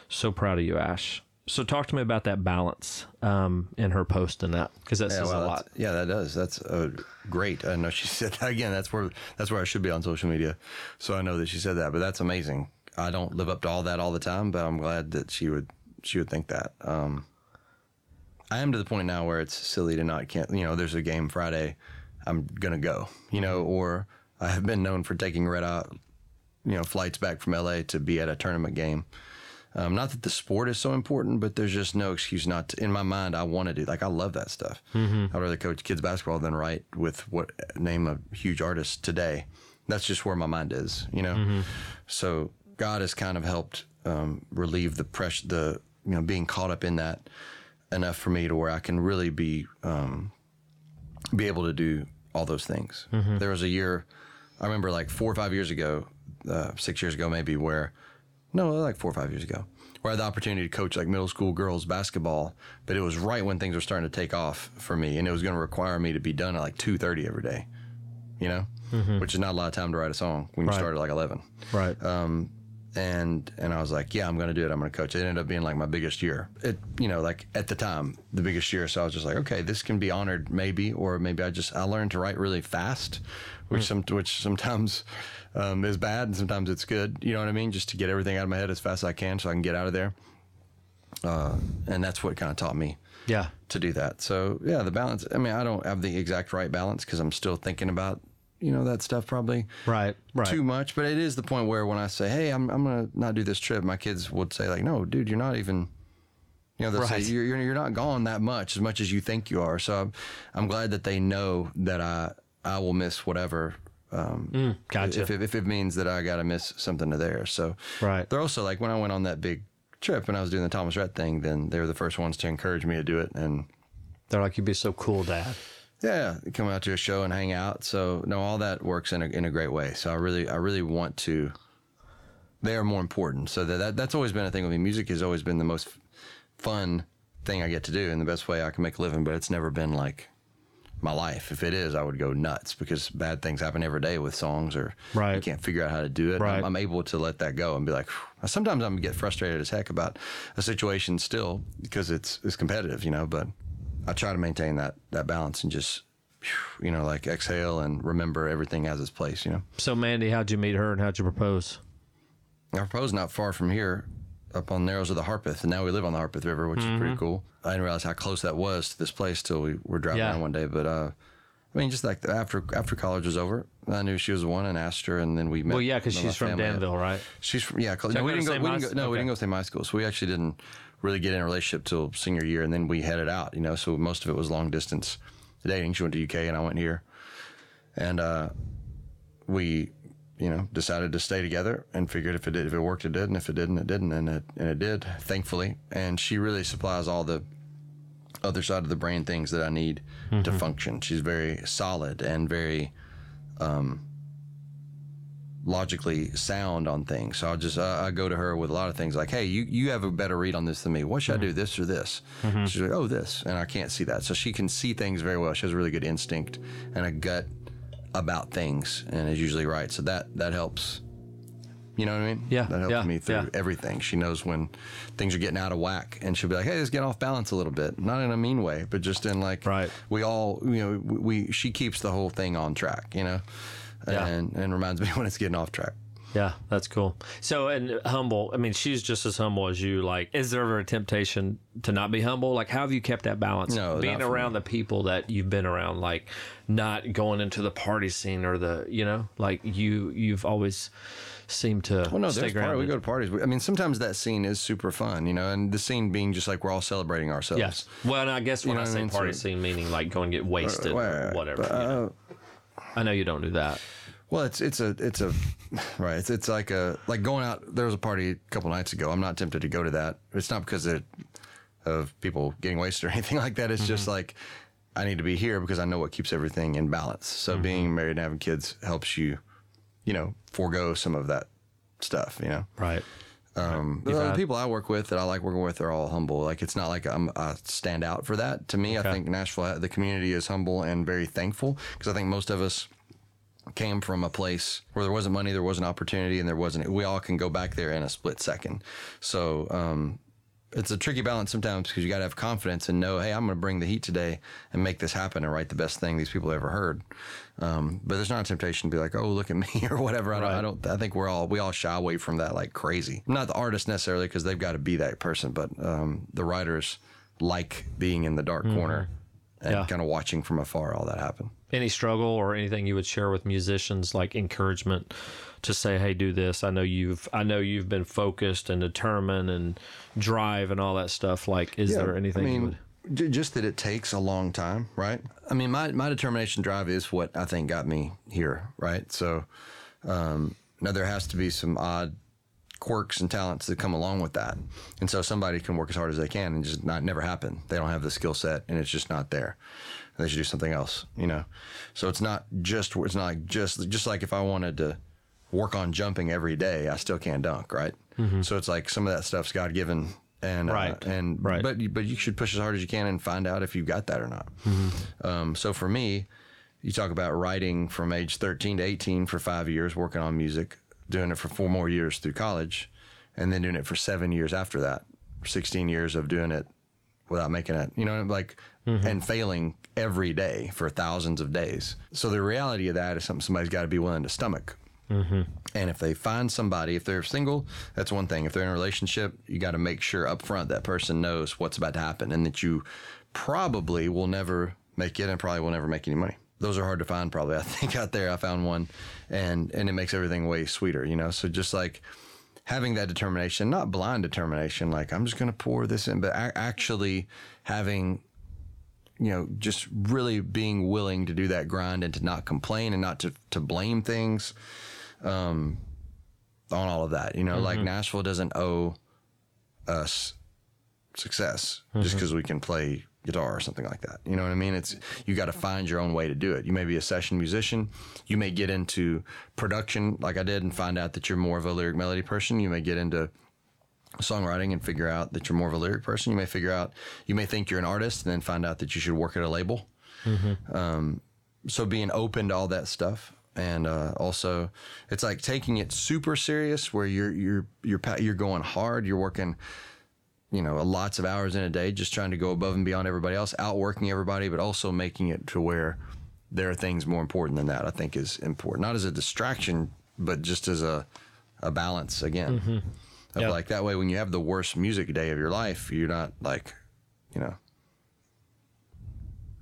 So proud of you, Ash. So talk to me about that balance um, in her post and that because that says well, a lot. Yeah, that does. That's uh, great. I know she said that again. That's where that's where I should be on social media. So I know that she said that, but that's amazing. I don't live up to all that all the time, but I'm glad that she would she would think that. Um, I am to the point now where it's silly to not can't you know. There's a game Friday, I'm gonna go. You know, or I have been known for taking red out, you know, flights back from LA to be at a tournament game. Um, not that the sport is so important, but there's just no excuse not to. In my mind, I want to do like I love that stuff. I'd rather coach kids basketball than write with what name a huge artist today. That's just where my mind is, you know. So God has kind of helped um, relieve the pressure, the you know, being caught up in that enough for me to where I can really be um, be able to do all those things. There was a year, I remember like four or five years ago, uh, six years ago maybe, where no, like four or five years ago, where I had the opportunity to coach like middle school girls basketball, but it was right when things were starting to take off for me, and it was going to require me to be done at like two thirty every day, you know. which is not a lot of time to write a song when you Right. start at like 11 Right. And and I was like, yeah, I'm going to do it. I'm going to coach. It ended up being like my biggest year. It you know like at the time the biggest year. So I was just like, okay, this can be honored maybe, or maybe I just I learned to write really fast, which some which sometimes um, is bad and sometimes it's good. You know what I mean? Just to get everything out of my head as fast as I can, so I can get out of there. Uh, and that's what kind of taught me yeah. to do that. So yeah, the balance. I mean, I don't have the exact right balance because I'm still thinking about you know that stuff probably Right. Right. too much. But it is the point where when I say, "Hey, I'm I'm gonna not do this trip," my kids would say like, "No, dude, you're not even." You know, they'll Right. say you're, you're not gone that much as much as you think you are. So I'm I'm glad that they know that I I will miss whatever. Um, gotcha. If it, if it means that I got to miss something to there. So Right. They're also like when I went on that big trip and I was doing the Thomas Rhett thing, then they were the first ones to encourage me to do it and. They're like, you'd be so cool, Dad. Yeah, come out to a show and hang out. So no, all that works in a in a great way. So I really I really want to. They are more important. So that, that that's always been a thing with me. Music has always been the most fun thing I get to do and the best way I can make a living. But it's never been like my life. If it is, I would go nuts because bad things happen every day with songs or Right. you can't figure out how to do it. Right. I'm, I'm able to let that go and be like. "Phew." Sometimes I'm get frustrated as heck about a situation still because it's it's competitive, you know. But I try to maintain that that balance and just you know like exhale and remember everything has its place. You know. So, Mandy, how'd you meet her and how'd you propose? I proposed not far from here, up on the Narrows of the Harpeth, and now we live on the Harpeth River, which is pretty cool. I didn't realize how close that was to this place till we were driving Yeah. around one day. But uh, I mean, just like after after college was over, I knew she was the one and asked her, and then we met. Well, yeah, because she's from. Danville, right? She's from yeah. Y'all no, we didn't go. We didn't go no, we didn't go to same high school. So we actually didn't really get in a relationship till senior year, and then we headed out. You know, so most of it was long distance dating. She went to UK, and I went here, and uh, we, you know, decided to stay together and figured if it did, if it worked, it did, and if it didn't, it didn't, and it and it did, thankfully. And she really supplies all the other side of the brain things that I need to function. She's very solid and very logically sound on things. So I'll just I I go to her with a lot of things like, "Hey, you you have a better read on this than me. What should I do? This or this?" Mm-hmm. She's like, "Oh, this," and I can't see that. So she can see things very well. She has a really good instinct and a gut about things, and is usually right. So that that helps. You know what I mean? Yeah, that helps yeah, me through yeah. everything. She knows when things are getting out of whack, and she'll be like, "Hey, let's get off balance a little bit." Not in a mean way, but just in like, Right. We all, you know, we, we she keeps the whole thing on track. You know, Yeah. and and reminds me when it's getting off track. Yeah, that's cool. So, and humble, I mean, she's just as humble as you. Like, is there ever a temptation to not be humble? Like, how have you kept that balance? No, Being not around me. the people that you've been around, like, not going into the party scene or the, you know, like you, you've always seemed to Well, no, there's party. We go to parties. I mean, sometimes that scene is super fun, you know, and the scene being just like we're all celebrating ourselves. Yes. Well, and I guess when know I what I say mean? party So- scene, meaning like go and get wasted Right, or whatever. You know. Uh, I know you don't do that. Well, it's it's a it's a right. It's it's like a like going out. There was a party a couple nights ago. I'm not tempted to go to that. It's not because of, of people getting wasted or anything like that. It's Mm-hmm. just like I need to be here because I know what keeps everything in balance. So Mm-hmm. being married and having kids helps you, you know, forego some of that stuff. You know. Right. Um, the had- people I work with that I like working with are all humble. Like it's not like I'm I stand out for that. To me, Okay. I think Nashville, the community is humble and very thankful because I think most of us came from a place where there wasn't money, there wasn't opportunity, and there wasn't. We all can go back there in a split second. So um, it's a tricky balance sometimes because you got to have confidence and know, hey, I'm going to bring the heat today and make this happen and write the best thing these people ever heard. Um, but there's not a temptation to be like, oh, look at me or whatever. I don't, I don't. I think we're all we all shy away from that like crazy. Not the artist necessarily because they've got to be that person, but um, the writers like being in the dark corner and Yeah. kind of watching from afar all that happen. Any struggle or anything you would share with musicians, like encouragement to say, "Hey, do this." I know you've, I know you've been focused and determined and drive and all that stuff. Like, is there anything? I you mean, would, just that it takes a long time, right? I mean, my my determination drive is what I think got me here, right? So, um, now there has to be some odd quirks and talents that come along with that, and so somebody can work as hard as they can and just not never happen. They don't have the skill set, and it's just not there. They should do something else, you know. So it's not just it's not like just just like if I wanted to work on jumping every day, I still can't dunk, right? So it's like some of that stuff's God given. And Mm-hmm. Right. uh, and Right. but you- but you should push as hard as you can and find out if you've got that or not. Um, so for me, you talk about writing from age 13 to 18 for five years, working on music, doing it for four more years through college, and then doing it for seven years after that, 16 years of doing it without making it, you know, like, and failing every day for thousands of days. So the reality of that is something somebody's got to be willing to stomach. Mm-hmm. And if they find somebody, if they're single, that's one thing. If they're in a relationship, you got to make sure up front that person knows what's about to happen and that you probably will never make it and probably will never make any money. Those are hard to find probably. I think out there I found one and and it makes everything way sweeter, you know. So just like having that determination, not blind determination like I'm just going to pour this in, but actually having you know, just really being willing to do that grind and to not complain and not to, to blame things um, on all of that. You know, like Nashville doesn't owe us success just because we can play guitar or something like that. You know what I mean? It's you got to find your own way to do it. You may be a session musician. You may get into production like I did and find out that you're more of a lyric melody person. You may get into songwriting and figure out that you're more of a lyric person. You may figure out, you may think you're an artist and then find out that you should work at a label. Um, so being open to all that stuff. And uh, also, it's like taking it super serious, where you're you're you're you're going hard. You're working, you know, lots of hours in a day, just trying to go above and beyond everybody else, outworking everybody, but also making it to where there are things more important than that. I think is important, not as a distraction, but just as a a balance again. Of Yeah. like that way, when you have the worst music day of your life, you're not like, you know,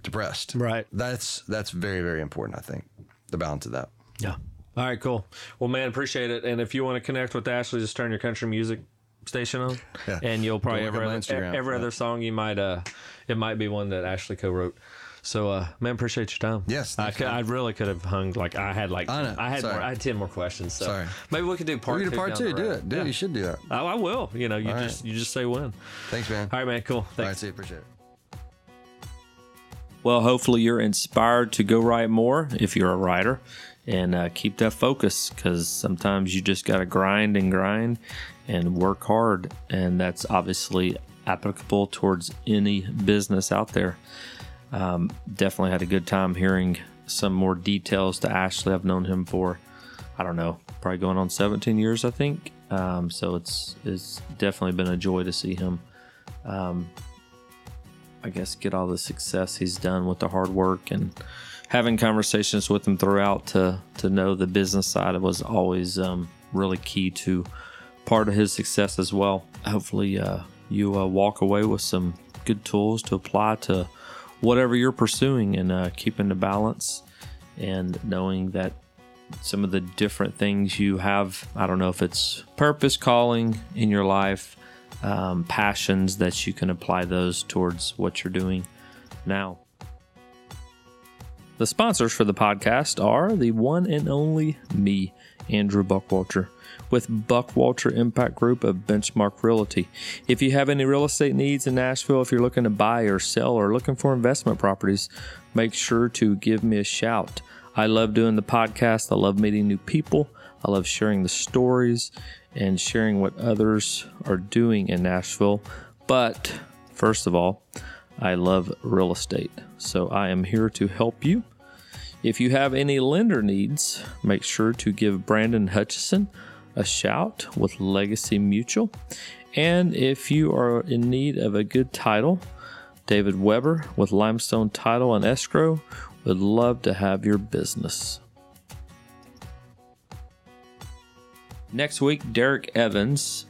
depressed. Right. That's that's very very important. I think the balance of that. Yeah. All right, cool. Well, man, appreciate it. And if you want to connect with Ashley, just turn your country music station on, Yeah. and you'll probably Go every other, every Yeah. other song you might uh, it might be one that Ashley co-wrote. So, uh, man, appreciate your time. Yes, I could. I really could have hung like I had like I. I had more, I had ten more questions. So Sorry. maybe we could do part We're two. part two. Do it. Do it. You should do that. I, I will. You know, you All just right. you just say when. Thanks, man. All right, man. Cool. All right, Thanks. see you. Appreciate it. Well, hopefully you're inspired to go write more if you're a writer and uh, keep that focus because sometimes you just got to grind and grind and work hard. And that's obviously applicable towards any business out there. Um, definitely had a good time hearing some more details to Ashley. I've known him for, I don't know, probably going on 17 years, I think. Um, so it's, it's definitely been a joy to see him I guess, get all the success he's done with the hard work and having conversations with him throughout to to know the business side was always um, really key to part of his success as well. Hopefully, uh, you uh, walk away with some good tools to apply to whatever you're pursuing and uh, keeping the balance and knowing that some of the different things you have. I don't know if it's purpose calling in your life, um, passions that you can apply those towards what you're doing now. The sponsors for the podcast are the one and only me, Andrew Buckwalter, with Buckwalter Impact Group of Benchmark Realty. If you have any real estate needs in Nashville, if you're looking to buy or sell or looking for investment properties, make sure to give me a shout. I love doing the podcast. I love meeting new people. I love sharing the stories and sharing what others are doing in Nashville. But first of all, I love real estate. So I am here to help you. If you have any lender needs, make sure to give Brandon Hutchison a shout with Legacy Mutual. And if you are in need of a good title, David Weber with Limestone Title and Escrow would love to have your business. Next week, Derek Evans,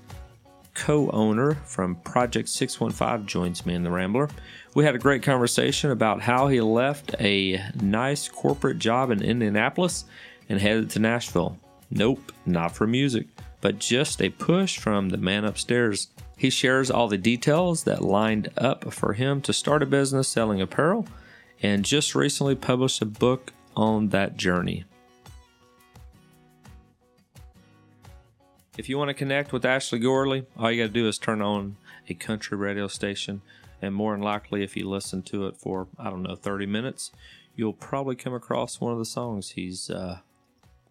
co owner from Project 615, joins me in the Rambler. We had a great conversation about how he left a nice corporate job in Indianapolis and headed to Nashville. Nope, not for music, but just a push from the man upstairs. He shares all the details that lined up for him to start a business selling apparel and just recently published a book on that journey. If you want to connect with Ashley Gorley, all you got to do is turn on a country radio station, and more than likely, if you listen to it for I don't know 30 minutes, you'll probably come across one of the songs he's uh,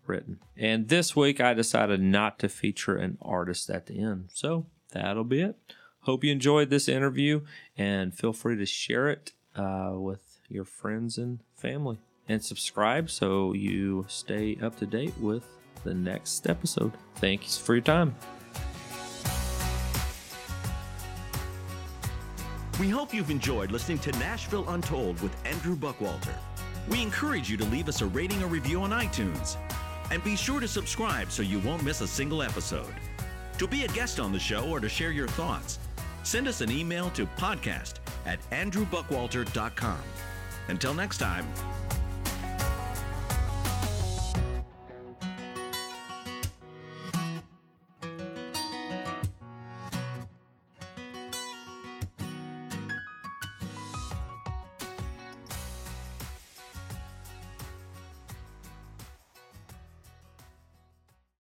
written. And this week, I decided not to feature an artist at the end, so that'll be it. Hope you enjoyed this interview, and feel free to share it uh, with your friends and family. and subscribe so you stay up to date with the next episode. Thanks for your time. We hope you've enjoyed listening to Nashville Untold with Andrew Buckwalter. We encourage you to leave us a rating or review on iTunes. And be sure to subscribe so you won't miss a single episode. To be a guest on the show or to share your thoughts, send us an email to podcast at andrewbuckwalter.com. Until next time,